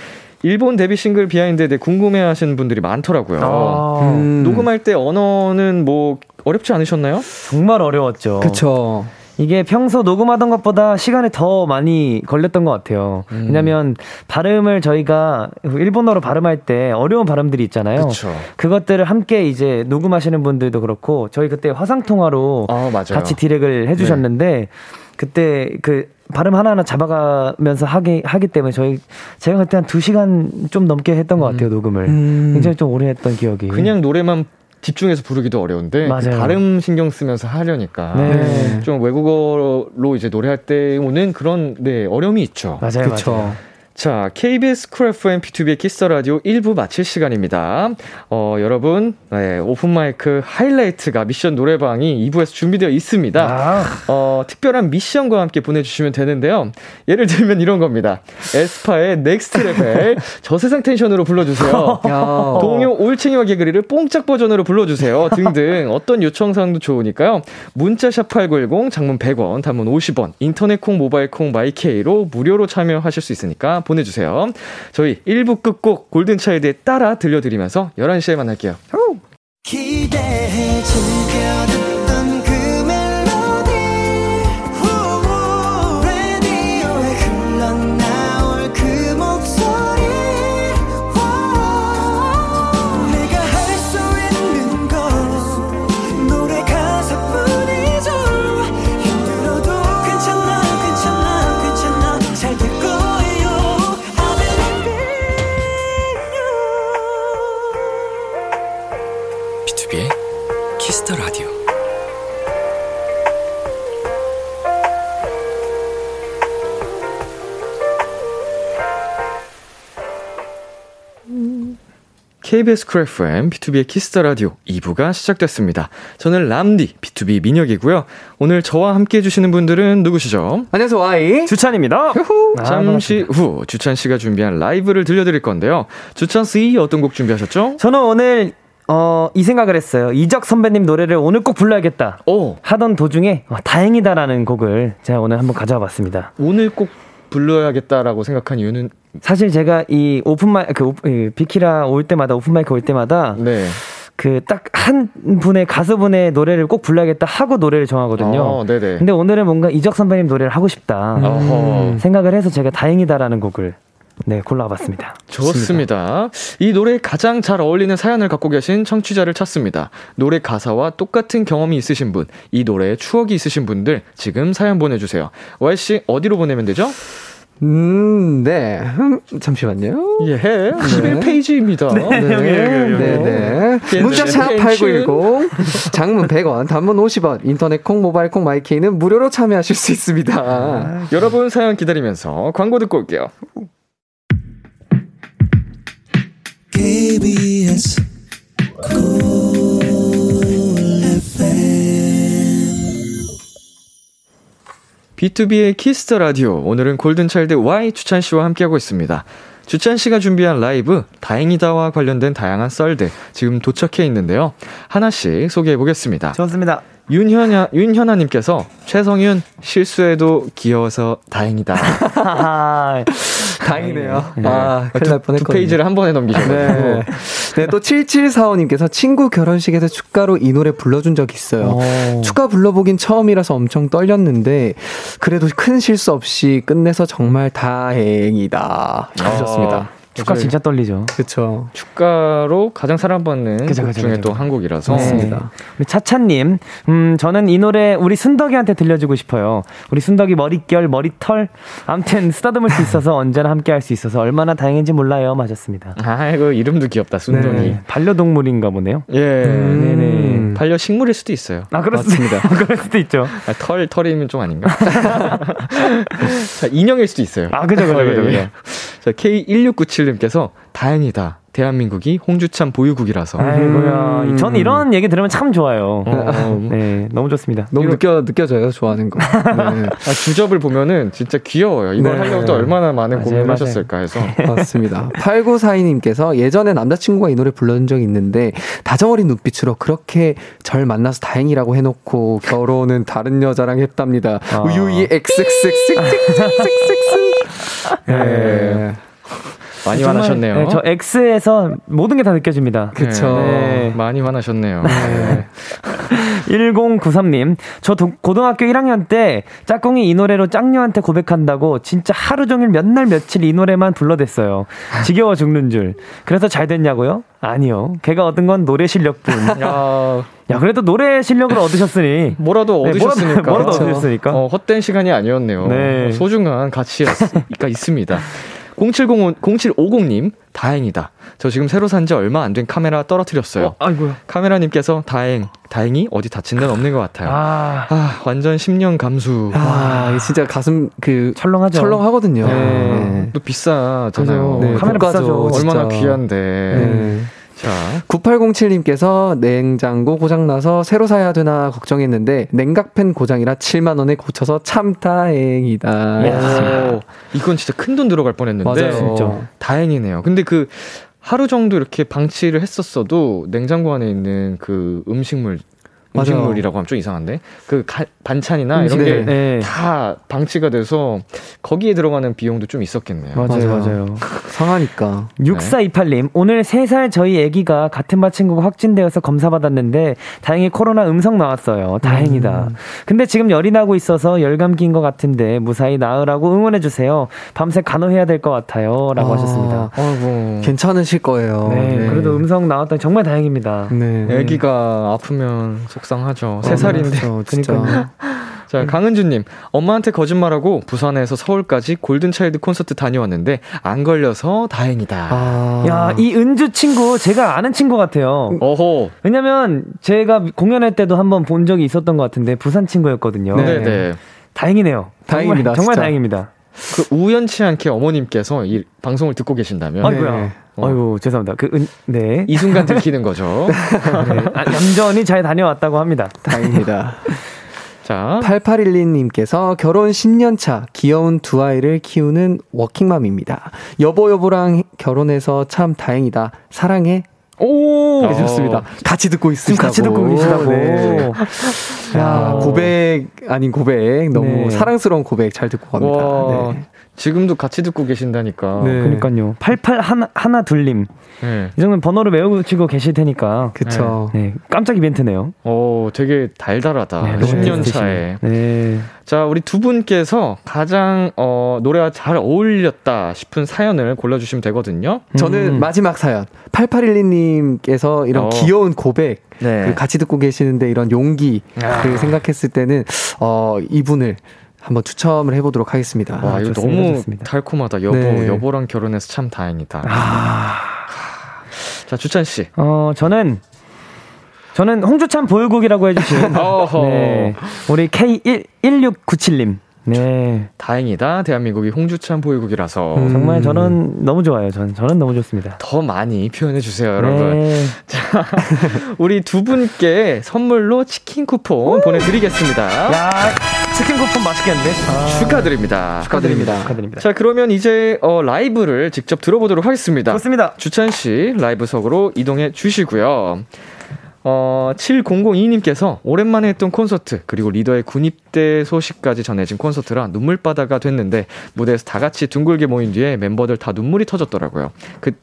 일본 데뷔 싱글 비하인드에 대해 궁금해 하시는 분들이 많더라고요. 아, 음, 녹음할 때 언어는 뭐 어렵지 않으셨나요? 정말 어려웠죠. 그쵸. 이게 평소 녹음하던 것보다 시간이 더 많이 걸렸던 것 같아요. 음. 왜냐면 발음을 저희가 일본어로 발음할 때 어려운 발음들이 있잖아요. 그렇죠. 그것들을 함께 이제 녹음하시는 분들도 그렇고 저희 그때 화상 통화로 아 맞아요. 같이 디렉을 해주셨는데 그때 그 발음 하나하나 잡아가면서 하기 하기 때문에 저희 제가 그때 한두 시간 좀 넘게 했던 것 같아요 녹음을 음. 굉장히 좀 오래 했던 기억이 그냥 노래만 집중해서 부르기도 어려운데 그 맞아요. 발음 신경 쓰면서 하려니까 네. 좀 외국어로 이제 노래할 때 오는 그런 네 어려움이 있죠. 맞아요 그쵸. 맞아요 자, KBS 쿨 FM B2B의 키스터 라디오 1부 마칠 시간입니다. 어, 여러분, 네, 오픈 마이크 하이라이트가 미션 노래방이 2부에서 준비되어 있습니다. 아, 어, 특별한 미션과 함께 보내 주시면 되는데요. 예를 들면 이런 겁니다. 에스파의 Next Level *laughs* 저세상 텐션으로 불러 주세요. *laughs* 야. 동요 올챙이와 개구리를 뽕짝 버전으로 불러 주세요. 등등 어떤 요청사항도 좋으니까요. 문자샵 8910 장문 100원 단문 50원 인터넷 콩 모바일 콩 마이케이로 무료로 참여하실 수 있으니까 보내주세요. 저희 1부 끝곡 골든차일드에 따라 들려드리면서 11시에 만날게요. 기대해 즐 KBS 쿨 FM, B2B의 키스터 라디오 2부가 시작됐습니다. 저는 람디, BTOB 민혁이고요. 오늘 저와 함께 해주시는 분들은 누구시죠? 안녕하세요, Y. 주찬입니다 아, 잠시 후 주찬 씨가 준비한 라이브를 들려드릴 건데요. 주찬 씨 어떤 곡 준비하셨죠? 저는 오늘 어, 이 생각을 했어요. 이적 선배님 노래를 오늘 꼭 불러야겠다. 오, 하던 도중에 어, 다행이다라는 곡을 제가 오늘 한번 가져와 봤습니다. 오늘 꼭 불러야겠다라고 생각한 이유는 사실 제가 이 오픈 마이 그 오- 비키라 올 때마다 오픈 마이크 올 때마다 네. 그 딱 한 분의 가수분의 노래를 꼭 불러야겠다 하고 노래를 정하거든요. 어, 네네. 근데 오늘은 뭔가 이적 선배님 노래를 하고 싶다 어허. 생각을 해서 제가 다행이다라는 곡을 네 골라봤습니다. 좋습니다. 이 노래에 가장 잘 어울리는 사연을 갖고 계신 청취자를 찾습니다. 노래 가사와 똑같은 경험이 있으신 분, 이 노래에 추억이 있으신 분들 지금 사연 보내주세요. Y씨 어디로 보내면 되죠? 음, 네. 음, 잠시만요. 예, 11페이지입니다. 네, 네, 네. 네. 문자샵 네. 8910, 장문 *laughs* 100원, 단문 50원, 인터넷 콩, 모바일 콩, 마이케이는 무료로 참여하실 수 있습니다. 여러분 사연 기다리면서 광고 듣고 올게요. KBS B2B의 키스터 라디오. 오늘은 골든차일드 Y 주찬 씨와 함께하고 있습니다. 주찬 씨가 준비한 라이브 다행이다와 관련된 다양한 썰들 지금 도착해 있는데요. 하나씩 소개해 보겠습니다. 좋습니다. 윤현아 윤현아님께서 최성윤 실수해도 귀여워서 다행이다. *laughs* 다행이네요. 네. 아, 큰일 날 뻔했거든요. 페이지를 한 번에 넘기셔가지고. 네. 네, 또 7745님께서 친구 결혼식에서 축가로 이 노래 불러준 적 있어요. 오. 축가 불러보긴 처음이라서 엄청 떨렸는데, 그래도 큰 실수 없이 끝내서 정말 다행이다. 해주셨습니다. 주가 진짜 떨리죠. 그렇죠. 주가로 가장 사랑받는 그쵸, 그쵸, 중에 또 한국이라서. 맞습니다. 네. 우리 차차님, 음 저는 이 노래 우리 순덕이한테 들려주고 싶어요. 우리 순덕이 머릿결, 머리털, 아무튼 쓰다듬을 수 있어서 언제나 함께할 수 있어서 얼마나 다행인지 몰라요. 맞았습니다. 아이고 이름도 귀엽다 순덕이. 네. 반려동물인가 보네요. 예, 음. 음. 네네. 반려식물일 수도 있어요. 아 그렇습니다. *laughs* 그럴 수도 있죠. 아, 털 털이면 좀 아닌가. *laughs* 자, 인형일 수도 있어요. 아 그죠 그죠 그죠. 예, 예. 자 K 1697 이사칠님께서 다행이다. 대한민국이 홍주찬 보유국이라서. 아이고야. 음. 저는 이런 얘기 들으면 참 좋아요. 어. 네, 너무 좋습니다. 너무 이런... 느껴 느껴져요. 좋아하는 거. 네. *laughs* 아, 주접을 보면은 진짜 귀여워요. 이걸 네. 하려고 또 얼마나 많은 고민을 하셨을까 해서. *laughs* 맞습니다. 8942님께서 예전에 남자친구가 이 노래 불러준 적이 있는데 다정어린 눈빛으로 그렇게 절 만나서 다행이라고 해놓고 결혼은 다른 여자랑 했답니다. 아. 우유이 XXXXXXX. 네. 네. 많이 정말, 화나셨네요. 네, 저 X에서 모든 게 다 느껴집니다. 그쵸. 네. 많이 화나셨네요. 네. *laughs* 1093님, 저 도- 고등학교 1학년 때 짝꿍이 이 노래로 짝녀한테 고백한다고 진짜 하루 종일 몇 날 며칠 이 노래만 불러댔어요. 지겨워 죽는 줄. 그래서 잘 됐냐고요? 아니요. 걔가 얻은 건 노래 실력뿐. *laughs* 야, 야, 그래도 노래 실력을 얻으셨으니. 뭐라도 네, 얻으셨으니까. *laughs* 뭐라도, 뭐라도. 얻으셨으니까. 어, 헛된 시간이 아니었네요. 네. 소중한 가치가 있습니다. 0705, 0750님, 다행이다. 저 지금 새로 산 지 얼마 안 된 카메라 떨어뜨렸어요. 어, 아이고야. 카메라님께서 다행, 다행히 어디 다친 데는 없는 것 같아요. 아, 아, 완전 10년 감수. 아, 이게 진짜 가슴 그 철렁하죠. 철렁하거든요. 네. 또 비싸잖아요. 네, 카메라 비싸죠. 진짜. 얼마나 귀한데. 네. 자, 9807님께서 냉장고 고장나서 새로 사야 되나 걱정했는데 냉각팬 고장이라 7만원에 고쳐서 참 다행이다. 오, 이건 진짜 큰 돈 들어갈 뻔 했는데. 맞아요. 진짜. 다행이네요. 근데 그 하루 정도 이렇게 방치를 했었어도 냉장고 안에 있는 그 음식물. 음식물이라고 하면 좀 이상한데 그 가- 반찬이나 음식, 이런 네. 네. 게다 방치가 돼서 거기에 들어가는 비용도 좀 있었겠네요. 맞아요, 맞아요. 맞아요. *laughs* 상하니까. 6428님, 오늘 3살 저희 아기가 같은 반 친구가 확진되어서 검사 받았는데, 다행히 코로나 음성 나왔어요. 다행이다. 근데 지금 열이 나고 있어서 열 감기인 것 같은데, 무사히 나으라고 응원해 주세요. 밤새 간호해야 될 것 같아요. 라고 아, 하셨습니다. 아이고. 괜찮으실 거예요. 네, 그래도 음성 나왔다니 정말 다행입니다. 네. 아기가 아프면 속 상하죠. 세 살인데. 그렇죠, 진짜. 그러니까요. 자, 강은주님. 엄마한테 거짓말하고 부산에서 서울까지 골든차일드 콘서트 다녀왔는데 안 걸려서 다행이다. 아. 야, 이 은주 친구, 제가 아는 친구 같아요. 어호. 왜냐면, 제가 공연할 때도 한번 본 적이 있었던 것 같은데, 부산 친구였거든요. 네, 네. 다행이네요. 다행입니다, 정말, 정말. 다행입니다. 그 우연치 않게 어머님께서 이 방송을 듣고 계신다면 아이고야. 네. 아이고, 죄송합니다. 그, 은, 네. 이 순간 들키는 거죠. *laughs* 네. 아, 얌전히 잘 다녀왔다고 합니다. 다행입니다. *laughs* 자, 8812님께서 결혼 10년 차 귀여운 두 아이를 키우는 워킹맘입니다. 여보 여보랑 결혼해서 참 다행이다. 사랑해. 오! 어. 해주셨습니다. 같이 듣고 있으시다고. 같이 듣고 계시다고. 네. 야, 어. 고백 아닌 고백 너무 네. 사랑스러운 고백 잘 듣고 갑니다. 와, 네. 지금도 같이 듣고 계신다니까. 네. 그러니까요. 88 하나, 하나 둘님. 네. 이 정도면 번호를 외우시고 계실 테니까. 그쵸. 네. 깜짝 이벤트네요. 오, 되게 달달하다. 네, 10년 너무 차에. 네. 자, 우리 두 분께서 가장 어, 노래와 잘 어울렸다 싶은 사연을 골라주시면 되거든요. 저는 음. 마지막 사연 8812님께서 이런 어. 귀여운 고백 네. 그 같이 듣고 계시는데 이런 용기 아. 그 생각했을 때는 어 이분을 한번 추첨을 해보도록 하겠습니다. 와, 이거 좋습니다, 너무 좋습니다. 달콤하다. 여보, 네. 여보랑 결혼해서 참 다행이다. 아. 자, 주찬 씨. 어, 저는, 저는 홍주찬 보유국이라고 해주신. *laughs* 어허. 네. 우리 K1697님. 네. 다행이다. 대한민국이 홍주찬 보유국이라서 음. 정말 저는 너무 좋아요. 저는, 저는 너무 좋습니다. 더 많이 표현해 주세요, 여러분. 네. *laughs* 우리 두 분께 선물로 치킨 쿠폰 보내드리겠습니다. 야, 치킨 쿠폰 맛있겠는데? 아, 축하드립니다. 축하드립니다. 축하드립니다. 자, 그러면 이제 어, 라이브를 직접 들어보도록 하겠습니다. 좋습니다. 주찬 씨 라이브석으로 이동해 주시고요. 어, 7002님께서 오랜만에 했던 콘서트, 그리고 리더의 군입대 소식까지 전해진 콘서트라 눈물바다가 됐는데, 무대에서 다 같이 둥글게 모인 뒤에 멤버들 다 눈물이 터졌더라고요. 그,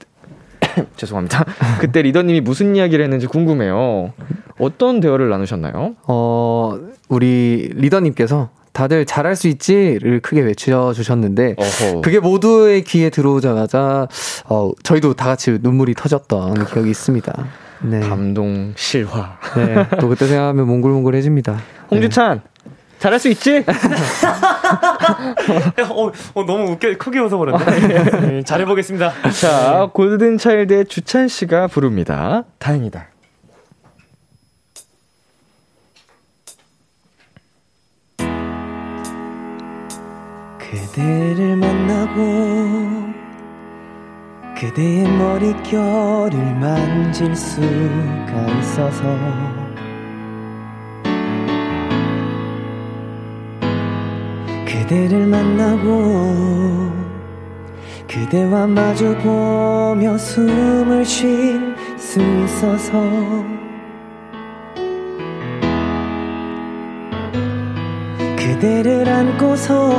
*laughs* 죄송합니다. 그때 리더님이 무슨 이야기를 했는지 궁금해요. 어떤 대화를 나누셨나요? 어, 우리 리더님께서 다들 잘할 수 있지를 크게 외쳐 주셨는데, 어허. 그게 모두의 귀에 들어오자마자, 어, 저희도 다 같이 눈물이 터졌던 기억이 있습니다. 네. 감동, 실화. 네. 또 그때 생각하면 몽글몽글해집니다. 홍주찬, 잘할 수 있지? *laughs* 어, 어, 너무 웃겨 크게 웃어버렸네. 네, 잘해보겠습니다. 자, 골든차일드의 주찬 씨가 부릅니다. 다행이다. 그대를 만나고 그대의 머릿결을 만질 수가 있어서 그대를 만나고 그대와 마주 보며 숨을 쉴 수 있어서 그대를 안고서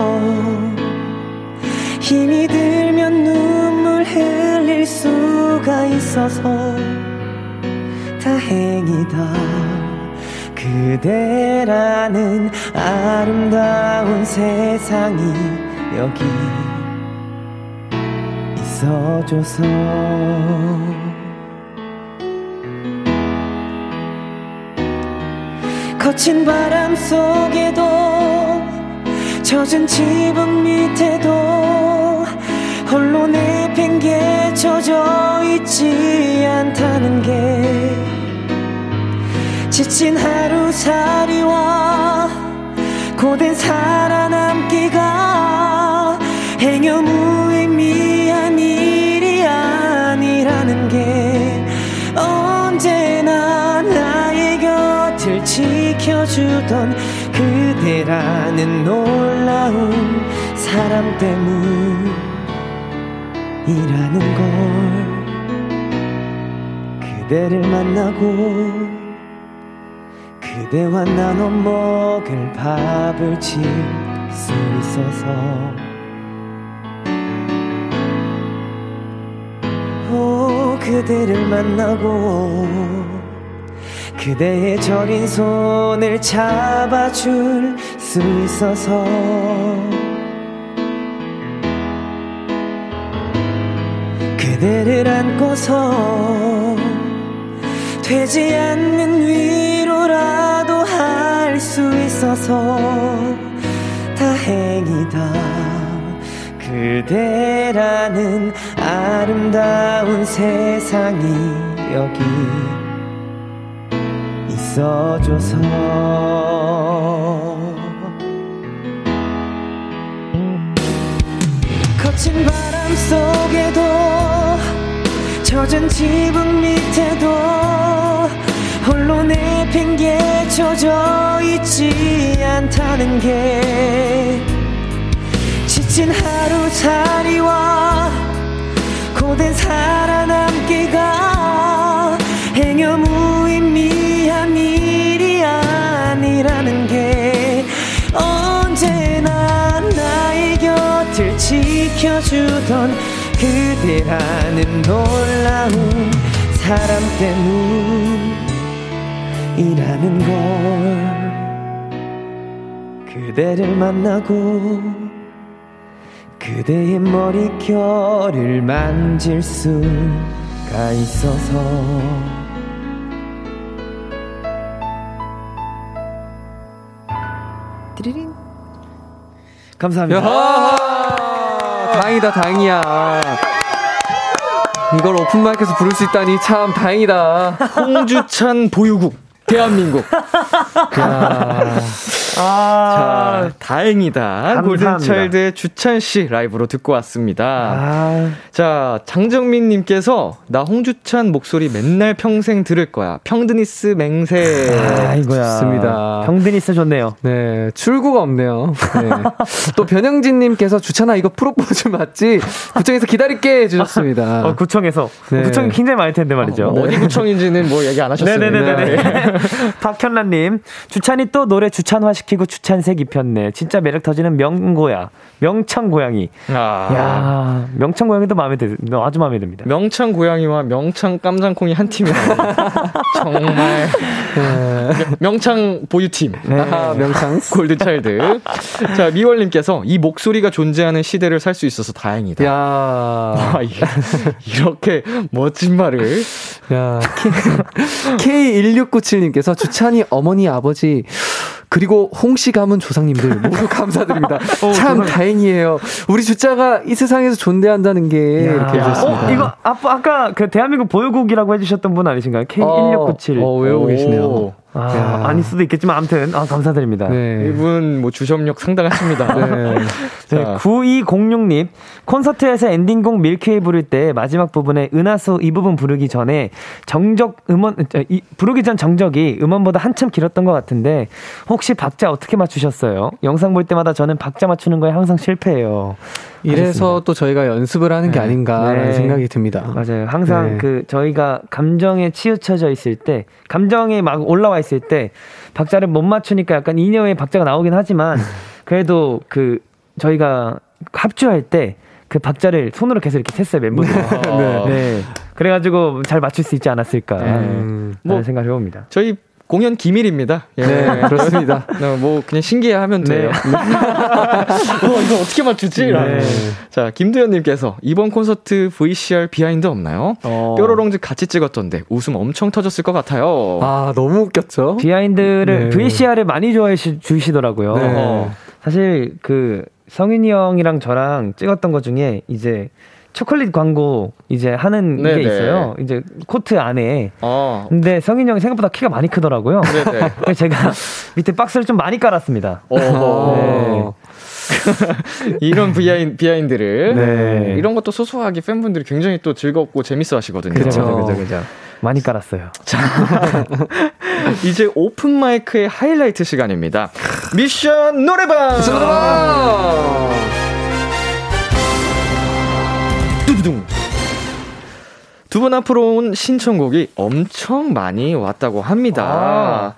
힘이 들면 눈물 흘릴 수가 있어서 다행이다 그대라는 아름다운 세상이 여기 있어줘서. 거친 바람 속에도 젖은 지붕 밑에도 홀로 내팽개쳐져 있지 않다는 게 지친 하루살이와 고된 살아남기가 행여 무의미한 일이 아니라는 게 언제나 나의 곁을 지켜주던 그대라는 놀라운 사람 때문이라는 걸 그대를 만나고 그대와 나눠 먹을 밥을 질수 있어서. 오 그대를 만나고 그대의 저린 손을 잡아줄 수 있어서. 그대를 안고서 되지 않는 위로라도 할 수 있어서 다행이다. 그대라는 아름다운 세상이 여기 있어줘서. 거친 바람 속에도 젖은 지붕 밑에도 홀로 내팽개쳐져 있지 않다는 게 지친 하루살이와 고된 살아남기가 행여 무의미한 일이 아니라는 게 언제나 나의 곁을 지켜주던 그대라는 놀라운 사람 때문 이라는 걸 그대를 만나고 그대의 머릿결을 만질 수가 있어서 띠리링 감사합니다. 야 다행이다, 다행이야. 이걸 오픈마이크에서 부를 수 있다니 참 다행이다. 홍주찬 보유국, 대한민국. *laughs* 야, 아, 자, 다행이다. 골든차일드의 주찬 씨 라이브로 듣고 왔습니다. 아, 자, 장정민 님께서 나 홍주찬 목소리 맨날 평생 들을 거야. 평드니스 맹세. 아이고야. 좋습니다. 평드니스 좋네요. 네, 출구가 없네요. 네. *laughs* 또 변영진 님께서 주찬아 이거 프로포즈 맞지? 구청에서 기다릴게 해 주셨습니다. 어, 구청에서. 네. 구청이 굉장히 많을 텐데 말이죠. 어 디 구청인지는 뭐 얘기 안 하셨어요. *laughs* 네네네네. 박현란 님, 주찬이 또 노래 주찬화 시키고 주찬색 입혔네. 진짜 매력 터지는 명고야. 명창 고양이. 아. 야 명창 고양이도 마음에 들, 아주 마음에 듭니다. 명창 고양이와 명창 깜장콩이 한 팀이라니. *laughs* 정말. 명창 보유팀. 네. 아, 명창. 골드차일드. 자, 미월님께서 이 목소리가 존재하는 시대를 살 수 있어서 다행이다. 야, 아, 이- 이렇게 멋진 말을. 야. K1697님께서 *laughs* 주찬이 어머니, 아버지, 그리고 홍씨 가문 조상님들 모두 *laughs* 감사드립니다. 참 다행이에요. 우리 주자가 이 세상에서 존재한다는 게 이렇게 해주셨습니다. 어, 이거 아까, 아까 그 대한민국 보유국이라고 해주셨던 분 아니신가요? K1697. 어, 어, 외우고 계시네요. 오. 아, 야. 아닐 수도 있겠지만 아무튼 아, 감사드립니다. 네. 이분 뭐 주점력 상당하십니다. 네. *laughs* 네, 자, 9206님 콘서트에서 엔딩곡 밀크웨이 부를 때 마지막 부분에 은하수 이 부분 부르기 전에 정적 음원 이, 부르기 전 정적이 음원보다 한참 길었던 것 같은데 혹시 박자 어떻게 맞추셨어요? 영상 볼 때마다 저는 박자 맞추는 거에 항상 실패해요. 이래서 또 저희가 연습을 하는 게 아닌가라는 네. 생각이 듭니다. 맞아요. 항상 네. 그 저희가 감정에 치우쳐져 있을 때, 감정에 막 올라와 있을 때 박자를 못 맞추니까 약간 이녀의 박자가 나오긴 하지만 *laughs* 그래도 그 저희가 합주할 때 그 박자를 손으로 계속 이렇게 셌어요 멤버들. 네. 네. 그래가지고 잘 맞출 수 있지 않았을까. 음, 뭐 뭐- 생각을 해봅니다. 저희 공연 기밀입니다. 예. 네, 그렇습니다. *laughs* 네, 뭐 그냥 신기해하면 돼요. *laughs* 어, 이거 어떻게 맞추지? 네. 자, 김도현님께서 이번 콘서트 VCR behind 없나요? 어. 뾰로롱즈 같이 찍었던데 웃음 엄청 터졌을 것 같아요. 아, 너무 웃겼죠? behind를 네. VCR을 많이 좋아해 주- 주시더라고요. 네. 어. 사실 그 성윤이 형이랑 저랑 찍었던 것 중에 이제 초콜릿 광고 이제 하는 네네. 게 있어요. 이제 코트 안에. 어. 근데 성윤이 형이 생각보다 키가 많이 크더라고요. 네네. 그래서 제가 *laughs* 밑에 박스를 좀 많이 깔았습니다. 어. *laughs* 이런 behin-, behind를 네. 이런 것도 소소하게 팬분들이 굉장히 또 즐겁고 재밌어 하시거든요. 그죠, 그쵸. 그죠, 그죠. 많이 깔았어요. *laughs* 이제 오픈 마이크의 하이라이트 시간입니다. 미션 노래방! 두두둥. 두분 앞으로 온 신청곡이 엄청 많이 왔다고 합니다.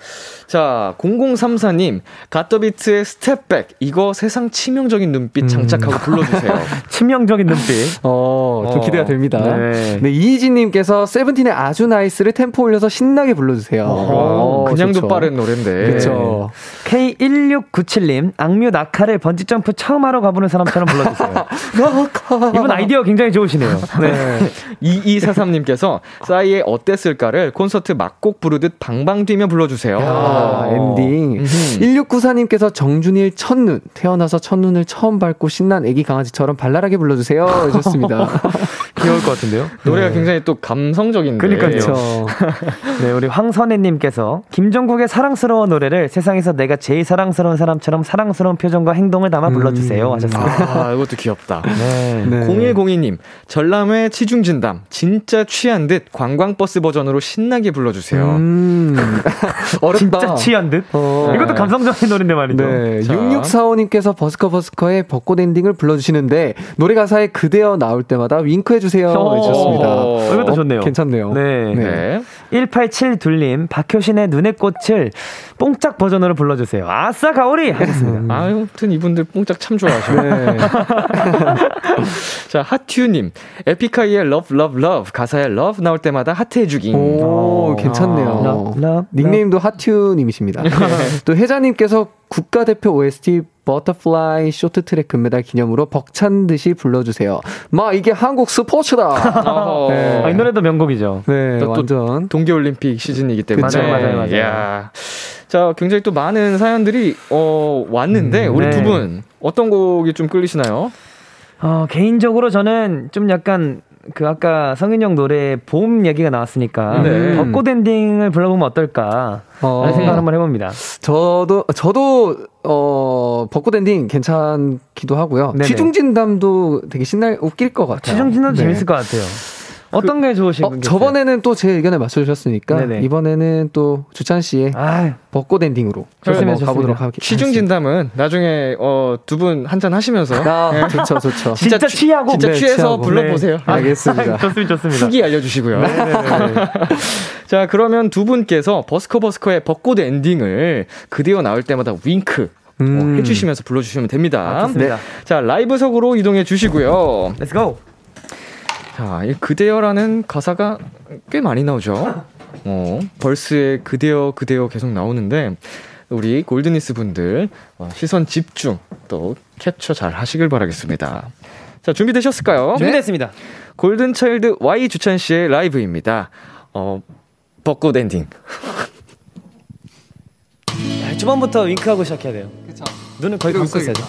자, 0034님, 갓더비트의 스텝백, 이거 세상 치명적인 눈빛 장착하고 불러주세요. *laughs* 치명적인 눈빛. 어, 좀 어. 기대가 됩니다. 네. 네, 이희진님께서 세븐틴의 아주 NICE를 템포 올려서 신나게 불러주세요. 어, 그냥도 좋죠. 빠른 노래인데. 그렇죠. K1697님, 악뮤 낙하를 번지점프 처음 하러 가보는 사람처럼 불러주세요. *laughs* 이분 아이디어 굉장히 좋으시네요. 네. 2243님께서 싸이의 어땠을까를 콘서트 막곡 부르듯 방방 뛰며 불러주세요. 아, 엔딩. 음흠. 1694님께서 정준일 첫눈, 태어나서 첫눈을 처음 밟고 신난 애기 강아지처럼 발랄하게 불러주세요. 해줬습니다. *laughs* 귀여울 것 같은데요? 노래가 굉장히 또 감성적인데. 그러니까요. 그렇죠. *laughs* 네, 우리 황선혜님께서 김종국의 사랑스러운 노래를 세상에서 내가 제일 사랑스러운 사람처럼 사랑스러운 표정과 행동을 담아 불러주세요 하셨습니다. 아, 이것도 귀엽다. *laughs* 네. 네. 0102님, 전람회 치중진담, 진짜 취한 듯 관광버스 버전으로 신나게 불러주세요. 음, 어렵다. 진짜 취한 듯. 어. 이것도 감성적인 노래인데 말이죠. 네, 자. 6645님께서 버스커 버스커의 벚꽃 엔딩을 불러주시는데 노래 가사에 그대여 나올 때마다 윙크해 주세요 어. 해주셨습니다. 어, 이것도 좋네요. 괜찮네요. 네. 네. 1872님, 박효신의 눈의 꽃을 뽕짝 버전으로 불러주세요. 아싸 가오리 하셨습니다. 아무튼 이분들 뽕짝 참 좋아하셔. 네. *laughs* 자, 하튜님, 에픽하이의 Love, Love, Love, 가사에 Love 나올 때마다 하트해주기. 오, 어. 괜찮네요. Love, 닉네임도 하튜 님이십니다. *laughs* 또 혜자님께서 국가대표 OST Butterfly 쇼트트랙 금메달 기념으로 벅찬 듯이 불러주세요. 마 이게 한국 스포츠다. *laughs* 네. 아, 이 노래도 명곡이죠. 네, 또- 완전. 동계올림픽 시즌이기 때문에. 그쵸. 맞아요, 맞아요, 맞아요. 이야. 자, 굉장히 또 많은 사연들이, 어, 왔는데, 우리 네. 두 분, 어떤 곡이 좀 끌리시나요? 어, 개인적으로 저는 좀 약간 그 아까 성윤 형 노래 봄 얘기가 나왔으니까 네. 벚꽃 엔딩을 불러보면 어떨까 어. 라는 생각 한번 해봅니다. 저도 저도 어 벚꽃 엔딩 괜찮기도 하고요. 네네. 취중진담도 되게 신날 웃길 것 같아요. 취중진담도 네. 재밌을 것 같아요. 어떤 게 좋으신 어, 분 저번에는 또 제 의견에 맞춰주셨으니까 네네. 이번에는 또 주찬 씨의 아, 벚꽃 엔딩으로 좋습니다, 뭐. 가보도록 하겠습니다. 시중 진담은 나중에 어, 두 분 한잔 하시면서 아, 좋죠, 좋죠. 진짜, 취- 취하고 진짜 네, 취해서 취하고. 불러보세요. 네. 알겠습니다. 좋습니다, 좋습니다. 후기 알려주시고요. 자, 그러면 두 분께서 버스커 버스커의 벚꽃 엔딩을 그대여 나올 때마다 윙크 어, 음. 해주시면서 불러주시면 됩니다. 좋습니다. 자, 라이브석으로 이동해 주시고요. Let's go. 자, 이 그대여라는 가사가 꽤 많이 나오죠. 어, verse의 그대여 그대여 계속 나오는데 우리 골드니스 분들 어, 시선 집중 또 캡처 잘 하시길 바라겠습니다. 자, 준비되셨을까요? 준비됐습니다. 골든차일드 Y 주찬 씨의 라이브입니다. 어, 벚꽃 엔딩. 초반부터 윙크하고 시작해야 돼요. 그쵸. 눈을 거의 감고 있어야죠.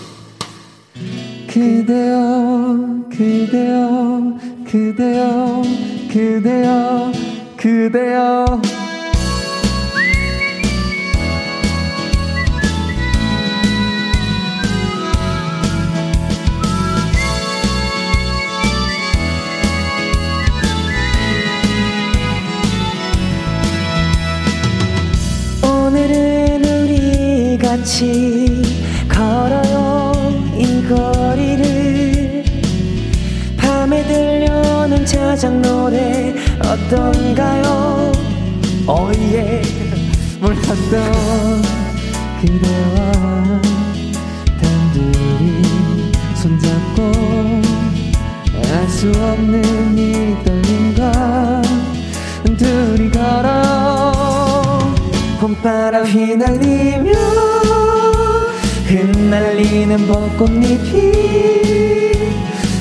그대여 그대여 그대여 그대여 그대여. 오늘은 우리 같이 노래 어떤가요? 오예 몰랐던 그대와 단둘이 손잡고 알 수 없는 이 떨림과 둘이 걸어 봄바람 휘날리며 흩날리는 벚꽃잎이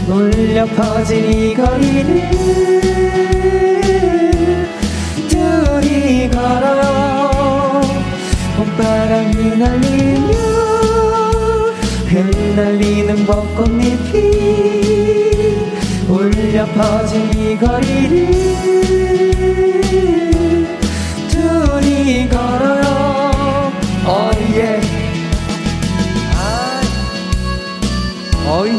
울려 퍼진 이 거리를 둘이 걸어요 봄바람 휘날리며 흩날리는 벚꽃잎이 울려 퍼진 이 거리를 둘이 걸어요 어예 어예 여러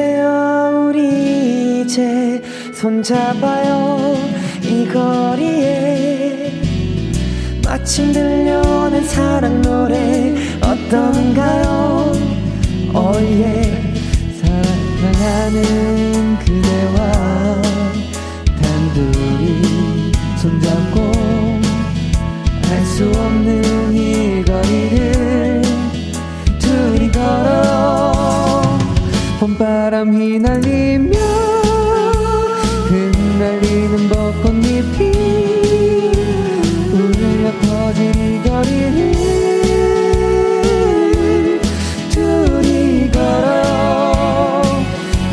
그대여 우리 이제 손잡아요. 이 거리에 마침 들려오는 사랑 노래 어떤가요? 오예 사랑하는 그대와 단둘이 손잡고 휘날리며 흩날리는 벚꽃잎이 울려 퍼진 이 거리를 둘이 걸어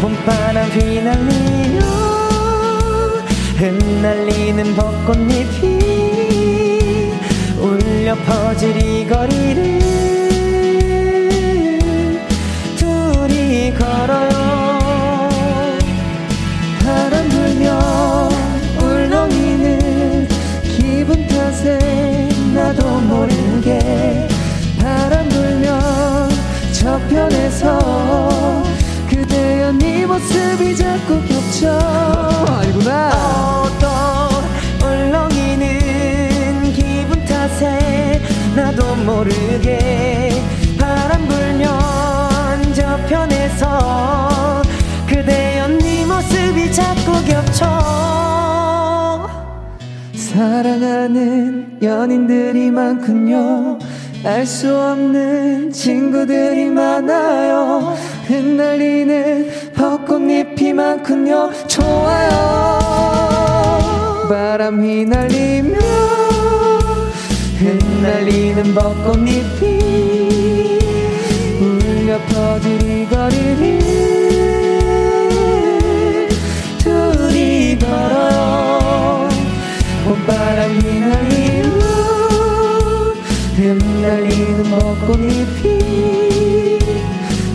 봄바람 휘날리며 흩날리는 벚꽃잎이 울려 퍼질 이 거리를 둘이 걸어요 편에서 그대여 네 모습이 자꾸 겹쳐. 알구나. 어떤 울렁이는 기분 탓에 나도 모르게 바람 불면 저편에서 그대여 네 모습이 자꾸 겹쳐. 사랑하는 연인들이 많군요. 알 수 없는 친구들이 많아요. 흩날리는 벚꽃잎이만큼요. 좋아요. 바람 휘날리며 흩날리는 벚꽃잎이 울려 퍼질 이 거리를 둘이 걸어요 봄바람 휘날리며 흩날리는 벚꽃잎이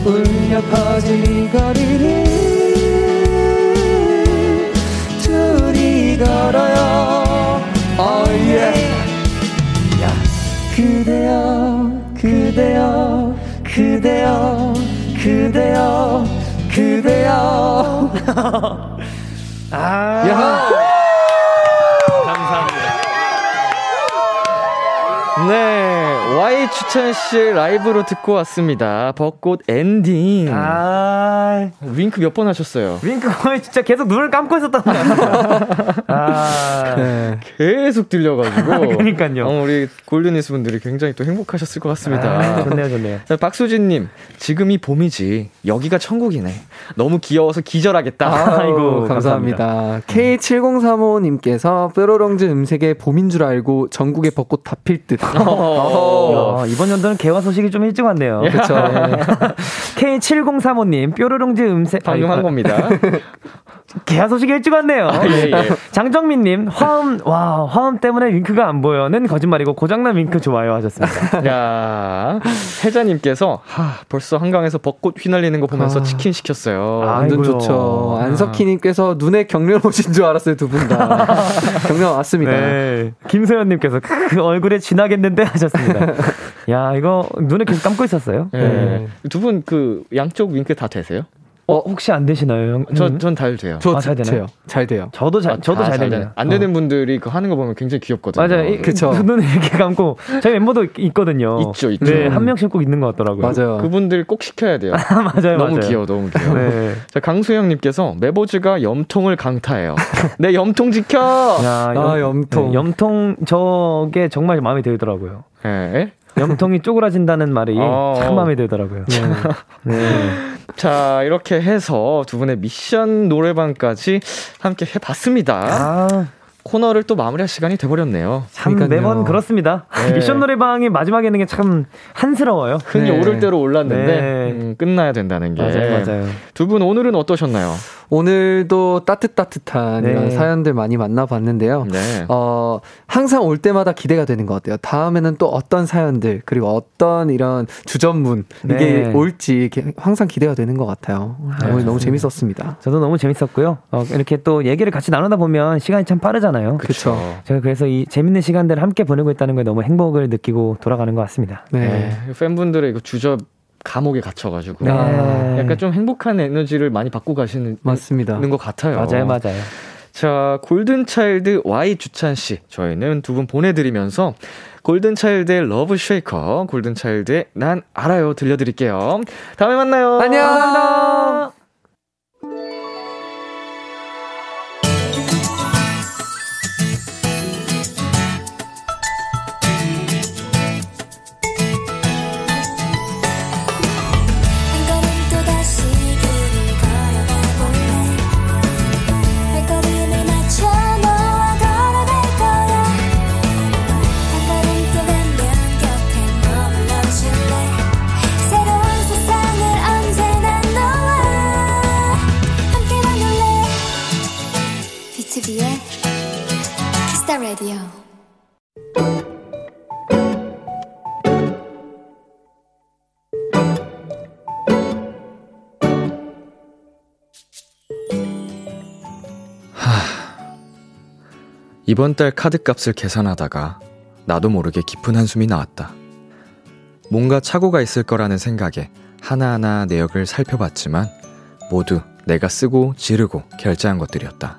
울려 퍼진 이 거리를 둘이 걸어요 oh yeah. 야. 그대여 그대여 그대여 그대여 그대여 *laughs* 아. Y 추천 씨 라이브로 듣고 왔습니다. 벚꽃 엔딩. 아. 윙크 몇 번 하셨어요? 윙크 거의 진짜 계속 눈을 감고 있었단 말이야. 아. 네. 계속 *laughs* 들려가지고. 그러니까요. 어, 우리 골드니스 분들이 굉장히 또 행복하셨을 것 같습니다. 아, 좋네요, 좋네요. 자, 박수진님, 지금이 봄이지. 여기가 천국이네. 너무 귀여워서 기절하겠다. 아이고, 감사합니다. K7035님께서 뾰로롱즈 음색의 봄인 줄 알고 전국의 벚꽃 다 필 듯. 어. 야, 이번 연도는 개화 소식이 좀 일찍 왔네요. 그쵸. K7035님, 뾰로롱즈 음색. 방금 한 겁니다. *laughs* 개화 소식이 일찍 왔네요. 아, 예, 예. 장정민님, 화음, 와, 화음 때문에 윙크가 안 보여는 거짓말이고 고장난 윙크 좋아요 하셨습니다. *laughs* 야, 혜자님께서, 하, 벌써 한강에서 벚꽃 휘날리는 거 보면서 아. 치킨 시켰어요. 아, 완전 아이고요. 좋죠. 안석희님께서 눈에 경련 오신 줄 알았어요, 두 분 다. *laughs* 경련 왔습니다. 네. 김소연님께서 그 얼굴에 지나겠는데 하셨습니다. 야, 이거 눈에 계속 감고 있었어요. 네. 두 분 그 양쪽 윙크 다 되세요? 어, 혹시 안 되시나요, 형? 저, 음? 전다 돼요. 저 아, 잘 되나요? 돼요. 잘 돼요. 저도 잘, 아, 저도 아, 잘 되네요. 되네. 안 되는 분들이 그 하는 거 보면 굉장히 귀엽거든요. 맞아요. 이- 그쵸. 눈을 이렇게 감고 저희 멤버도 있- 있거든요. 있죠, 있죠. 네, 한 명씩 꼭 있는 것 같더라고요. 맞아요. 그분들 꼭 시켜야 돼요. *laughs* 맞아요, 너무 맞아요. 귀여워, 너무 귀여워. 네. 자, 강수영님께서 메보즈가 염통을 강타해요. *laughs* 내 염통 지켜! 야, 아, 염통. 네, 염통 저게 정말 마음에 들더라고요. 네. 염통이 쪼그라진다는 말이 어. 참 마음에 들더라고요. 네. 자, 이렇게 해서 두 분의 미션 노래방까지 함께 해봤습니다. 아, 코너를 또 마무리할 시간이 돼버렸네요. 참 그러니까요. 매번 그렇습니다. 네. 미션 노래방이 마지막에 있는 게 참 한스러워요. 흥이 네. 오를 대로 올랐는데 네. 음, 끝나야 된다는 게. 맞아요, 맞아요. 두 분 오늘은 어떠셨나요? 오늘도 따뜻따뜻한 네. 이런 사연들 많이 만나봤는데요. 네. 어, 항상 올 때마다 기대가 되는 것 같아요. 다음에는 또 어떤 사연들, 그리고 어떤 이런 주전문, 이게 네. 올지 항상 기대가 되는 것 같아요. 오늘 너무 재밌었습니다. 저도 너무 재밌었고요. 어, 이렇게 또 얘기를 같이 나누다 보면 시간이 참 빠르잖아요. 그쵸. 제가 그래서 이 재밌는 시간들을 함께 보내고 있다는 거에 너무 행복을 느끼고 돌아가는 것 같습니다. 네. 네. 팬분들의 이거 주접 감옥에 갇혀가지고 네. 약간 좀 행복한 에너지를 많이 받고 가시는 맞습니다. 것 같아요. 맞아요, 맞아요. 자, 골든차일드 Y 주찬 씨, 저희는 두 분 보내드리면서 골든차일드의 Love Shaker, 골든차일드의 난 알아요 들려드릴게요. 다음에 만나요. 안녕! 한 이번 달 카드값을 계산하다가 나도 모르게 깊은 한숨이 나왔다. 뭔가 착오가 있을 거라는 생각에 하나하나 내역을 살펴봤지만 모두 내가 쓰고 지르고 결제한 것들이었다.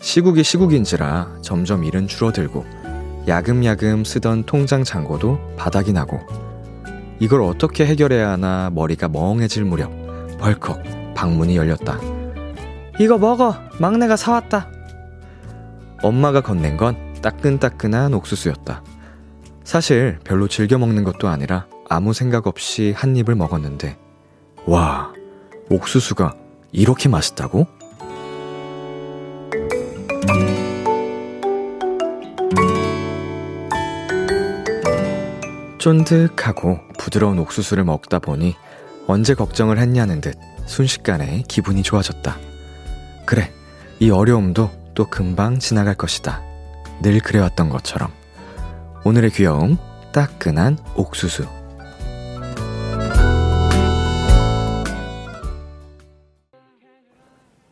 시국이 시국인지라 점점 일은 줄어들고 야금야금 쓰던 통장 잔고도 바닥이 나고 이걸 어떻게 해결해야 하나 머리가 멍해질 무렵 벌컥 방문이 열렸다. 이거 먹어! 막내가 사왔다! 엄마가 건넨 건 따끈따끈한 옥수수였다. 사실 별로 즐겨 먹는 것도 아니라 아무 생각 없이 한 입을 먹었는데, 와, 옥수수가 이렇게 맛있다고? 쫀득하고 부드러운 옥수수를 먹다 보니 언제 걱정을 했냐는 듯 순식간에 기분이 좋아졌다. 그래, 이 어려움도 또 금방 지나갈 것이다. 늘 그래왔던 것처럼. 오늘의 귀여움, 따끈한 옥수수.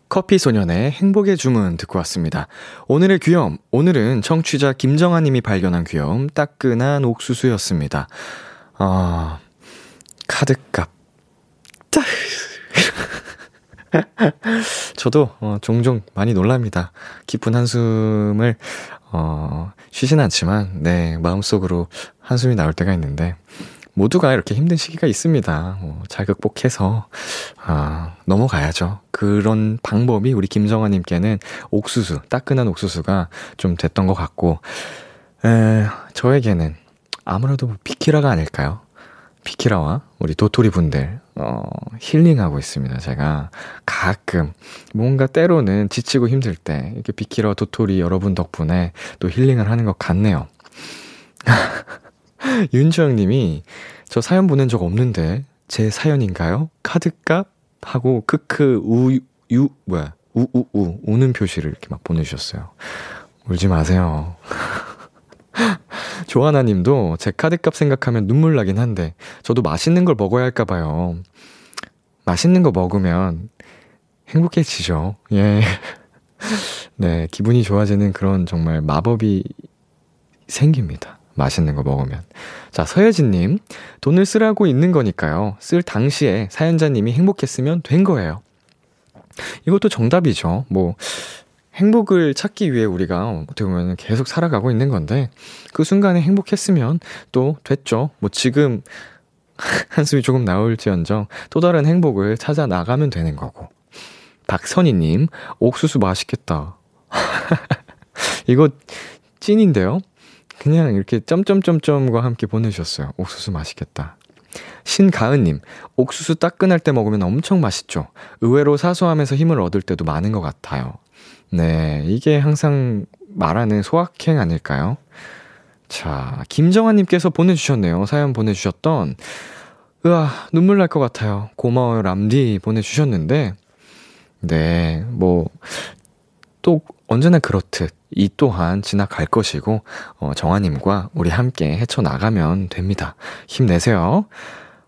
커피 소년의 행복의 주문 듣고 왔습니다. 오늘의 귀여움, 오늘은 청취자 김정아 님이 발견한 귀여움, 따끈한 옥수수였습니다. 아, 카드값. 따. *laughs* 저도 어, 종종 많이 놀랍니다. 깊은 한숨을 어, 쉬진 않지만 네 마음속으로 한숨이 나올 때가 있는데 모두가 이렇게 힘든 시기가 있습니다. 어, 잘 극복해서 아, 넘어가야죠. 그런 방법이 우리 김정아님께는 옥수수 따끈한 옥수수가 좀 됐던 것 같고 에, 저에게는 아무래도 뭐 비키라가 아닐까요? 비키라와 우리 도토리 분들, 어, 힐링하고 있습니다. 제가 가끔, 뭔가 때로는 지치고 힘들 때, 이렇게 비키라 도토리 여러분 덕분에 또 힐링을 하는 것 같네요. *laughs* 윤주영 님이, 저 사연 보낸 적 없는데, 제 사연인가요? 카드값? 하고, 크크, 우, 유, 뭐야, 우, 우, 우, 우는 표시를 이렇게 막 보내주셨어요. 울지 마세요. *laughs* *laughs* 조하나 님도 제 카드값 생각하면 눈물 나긴 한데, 저도 맛있는 걸 먹어야 할까 봐요. 맛있는 거 먹으면 행복해지죠. 예. *laughs* 네, 기분이 좋아지는 그런 정말 마법이 생깁니다. 맛있는 거 먹으면. 자, 서예진님. 돈을 쓰라고 있는 거니까요. 쓸 당시에 사연자님이 행복했으면 된 거예요. 이것도 정답이죠. 뭐, 행복을 찾기 위해 우리가 어떻게 보면 계속 살아가고 있는 건데 그 순간에 행복했으면 또 됐죠. 뭐 지금 *laughs* 한숨이 조금 나올지언정 또 다른 행복을 찾아 나가면 되는 거고. 박선희님, 옥수수 맛있겠다. *laughs* 이거 찐인데요? 그냥 이렇게 점점점점과 함께 보내주셨어요. 옥수수 맛있겠다. 신가은님, 옥수수 따끈할 때 먹으면 엄청 맛있죠. 의외로 사소함에서 힘을 얻을 때도 많은 것 같아요. 네, 이게 항상 말하는 소확행 아닐까요? 자, 김정아님께서 보내주셨네요. 사연 보내주셨던, 으아, 눈물 날 것 같아요. 고마워요, 람디 보내주셨는데, 네, 뭐, 또 언제나 그렇듯 이 또한 지나갈 것이고, 어, 정아님과 우리 함께 헤쳐나가면 됩니다. 힘내세요.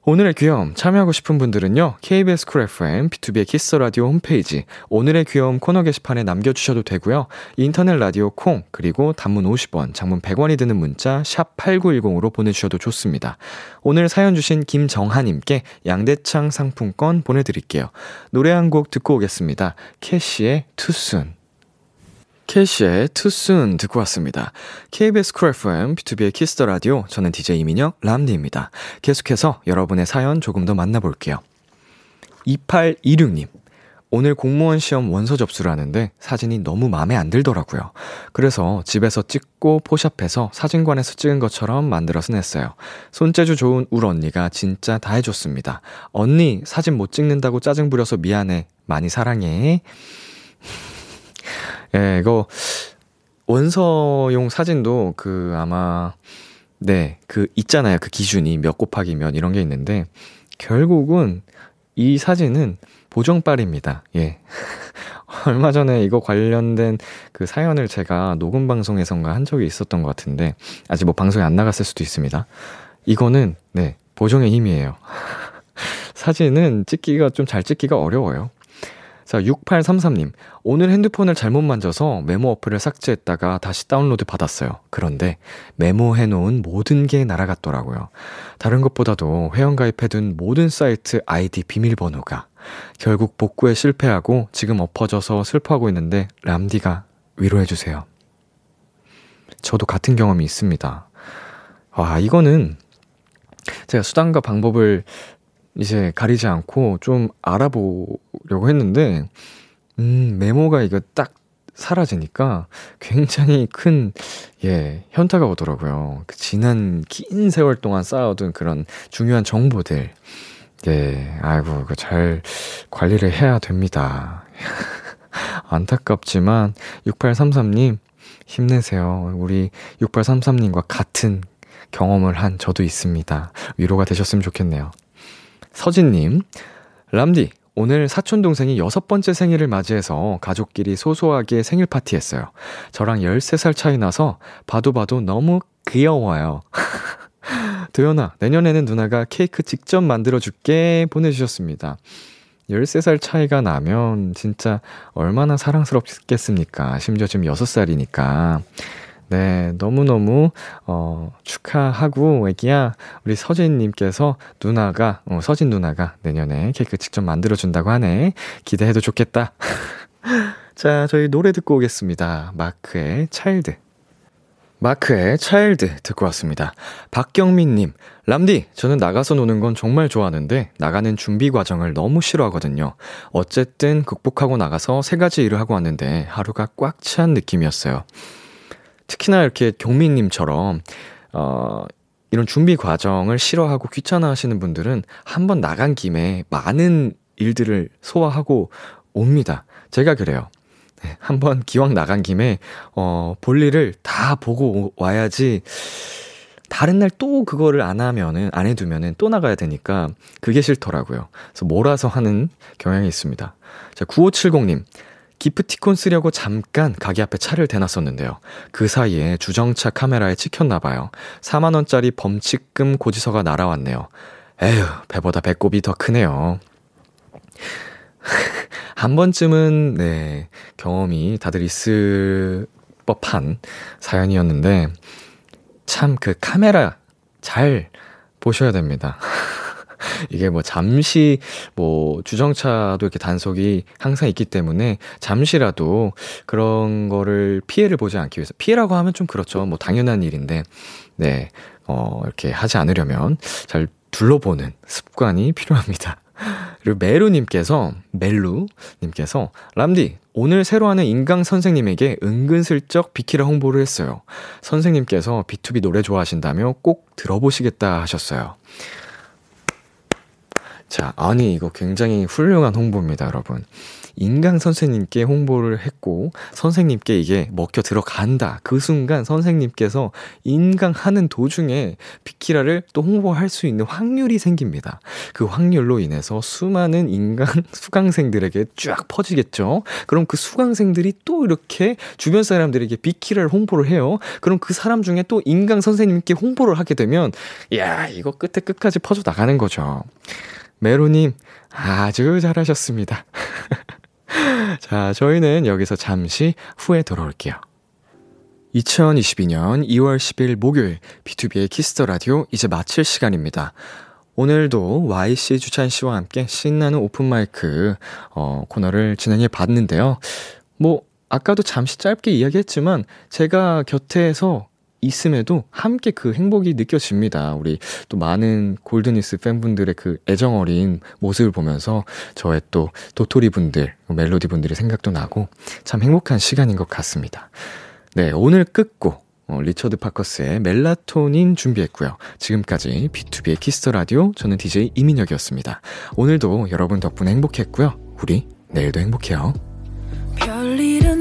오늘의 귀여움 참여하고 싶은 분들은요. KBS 쿨 FM B2B의 키스 라디오 홈페이지 오늘의 귀여움 코너 게시판에 남겨 주셔도 되고요. 인터넷 라디오 콩 그리고 단문 50원, 장문 100원이 드는 문자 샵 8910으로 보내 주셔도 좋습니다. 오늘 사연 주신 김정하 님께 양대창 상품권 보내 드릴게요. 노래 한 곡 듣고 오겠습니다. keshi의 2 soon keshi의 Soon 듣고 왔습니다. KBS Cool FM, B2B의 키스터 라디오, 저는 DJ 이민혁, 람디입니다. 계속해서 여러분의 사연 조금 더 만나볼게요. 2826님. 오늘 공무원 시험 원서 접수를 하는데 사진이 너무 마음에 안 들더라고요. 그래서 집에서 찍고 포샵해서 사진관에서 찍은 것처럼 만들어서 냈어요. 손재주 좋은 울 언니가 진짜 다 해줬습니다. 언니, 사진 못 찍는다고 짜증 부려서 미안해. 많이 사랑해. 예, 이거 원서용 사진도 그 아마 네, 그 있잖아요. 그 기준이 몇 곱하기 몇 이런 게 있는데 결국은 이 사진은 보정빨입니다. 예. *laughs* 얼마 전에 이거 관련된 그 사연을 제가 녹음 방송에선가 한 적이 있었던 것 같은데 아직 뭐 방송에 안 나갔을 수도 있습니다. 이거는 네, 보정의 힘이에요. *laughs* 사진은 찍기가 좀 잘 찍기가 어려워요. 자, 6833님. 오늘 핸드폰을 잘못 만져서 메모 어플을 삭제했다가 다시 다운로드 받았어요. 그런데 메모해놓은 모든 게 날아갔더라고요. 다른 것보다도 회원가입해둔 모든 사이트 아이디 비밀번호가 결국 복구에 실패하고 지금 엎어져서 슬퍼하고 있는데 람디가 위로해주세요. 저도 같은 경험이 있습니다. 와, 이거는 제가 수단과 방법을 이제 가리지 않고 좀 알아보려고 했는데, 음, 메모가 이거 딱 사라지니까 굉장히 큰, 예, 현타가 오더라고요. 그 지난 긴 세월 동안 쌓아둔 그런 중요한 정보들. 예, 아이고, 그잘 관리를 해야 됩니다. *laughs* 안타깝지만, 6833님, 힘내세요. 우리 6833님과 같은 경험을 한 저도 있습니다. 위로가 되셨으면 좋겠네요. 서진님, 람디, 오늘 사촌 동생이 여섯 번째 생일을 맞이해서 가족끼리 소소하게 생일 파티 했어요. 저랑 13살 차이 나서 봐도 봐도 너무 귀여워요. *laughs* 도연아, 내년에는 누나가 케이크 직접 만들어 줄게 보내주셨습니다. 13살 차이가 나면 진짜 얼마나 사랑스럽겠습니까? 심지어 지금 6살이니까. 네, 너무너무, 어, 축하하고, 애기야, 우리 서진님께서 누나가, 어, 서진 누나가 내년에 케이크 직접 만들어 준다고 하네. 기대해도 좋겠다. *laughs* 자, 저희 노래 듣고 오겠습니다. 마크의 차일드. 마크의 차일드 듣고 왔습니다. 박경민님, 람디, 저는 나가서 노는 건 정말 좋아하는데, 나가는 준비 과정을 너무 싫어하거든요. 어쨌든 극복하고 나가서 세 가지 일을 하고 왔는데, 하루가 꽉 찬 느낌이었어요. 특히나 이렇게 경민님처럼, 어, 이런 준비 과정을 싫어하고 귀찮아 하시는 분들은 한번 나간 김에 많은 일들을 소화하고 옵니다. 제가 그래요. 네, 한번 기왕 나간 김에, 어, 볼 일을 다 보고 와야지, 다른 날 또 그거를 안 하면은, 안 해두면은 또 나가야 되니까, 그게 싫더라고요. 그래서 몰아서 하는 경향이 있습니다. 자, 9570님. 기프티콘 쓰려고 잠깐 가게 앞에 차를 대놨었는데요. 그 사이에 주정차 카메라에 찍혔나봐요. 4만원짜리 범칙금 고지서가 날아왔네요. 에휴, 배보다 배꼽이 더 크네요. *laughs* 한 번쯤은, 네, 경험이 다들 있을 법한 사연이었는데, 참 그 카메라 잘 보셔야 됩니다. *laughs* *laughs* 이게 뭐 잠시 뭐 주정차도 이렇게 단속이 항상 있기 때문에 잠시라도 그런 거를 피해를 보지 않기 위해서 피해라고 하면 좀 그렇죠. 뭐 당연한 일인데 네. 어 이렇게 하지 않으려면 잘 둘러보는 습관이 필요합니다. *laughs* 그리고 메루님께서, 멜루님께서, 람디, 오늘 새로 하는 인강 선생님에게 은근슬쩍 비키라 홍보를 했어요. 선생님께서 B2B 노래 좋아하신다며 꼭 들어보시겠다 하셨어요. 자, 아니, 이거 굉장히 훌륭한 홍보입니다, 여러분. 인강 선생님께 홍보를 했고, 선생님께 이게 먹혀 들어간다. 그 순간 선생님께서 인강하는 도중에 비키라를 또 홍보할 수 있는 확률이 생깁니다. 그 확률로 인해서 수많은 인강 *laughs* 수강생들에게 쫙 퍼지겠죠? 그럼 그 수강생들이 또 이렇게 주변 사람들에게 비키라를 홍보를 해요. 그럼 그 사람 중에 또 인강 선생님께 홍보를 하게 되면, 야, 이거 끝에 끝까지 퍼져 나가는 거죠. 메로님, 아주 잘하셨습니다. *laughs* 자, 저희는 여기서 잠시 후에 돌아올게요. 2022년 2월 10일 목요일 B2B의 키스터 라디오 이제 마칠 시간입니다. 오늘도 YC 주찬 씨와 함께 신나는 open mic 어, 코너를 진행해 봤는데요. 뭐 아까도 잠시 짧게 이야기했지만 제가 곁에서 있음에도 함께 그 행복이 느껴집니다. 우리 또 많은 골드니스 팬분들의 그 애정 어린 모습을 보면서 저의 또 도토리 분들, 멜로디 분들의 생각도 나고 참 행복한 시간인 것 같습니다. 네, 오늘 끝곡. 어, 리처드 파커스의 멜라토닌 준비했고요. 지금까지 B2B의 키스터 라디오 저는 DJ 이민혁이었습니다. 오늘도 여러분 덕분에 행복했고요. 우리 내일도 행복해요. 별일은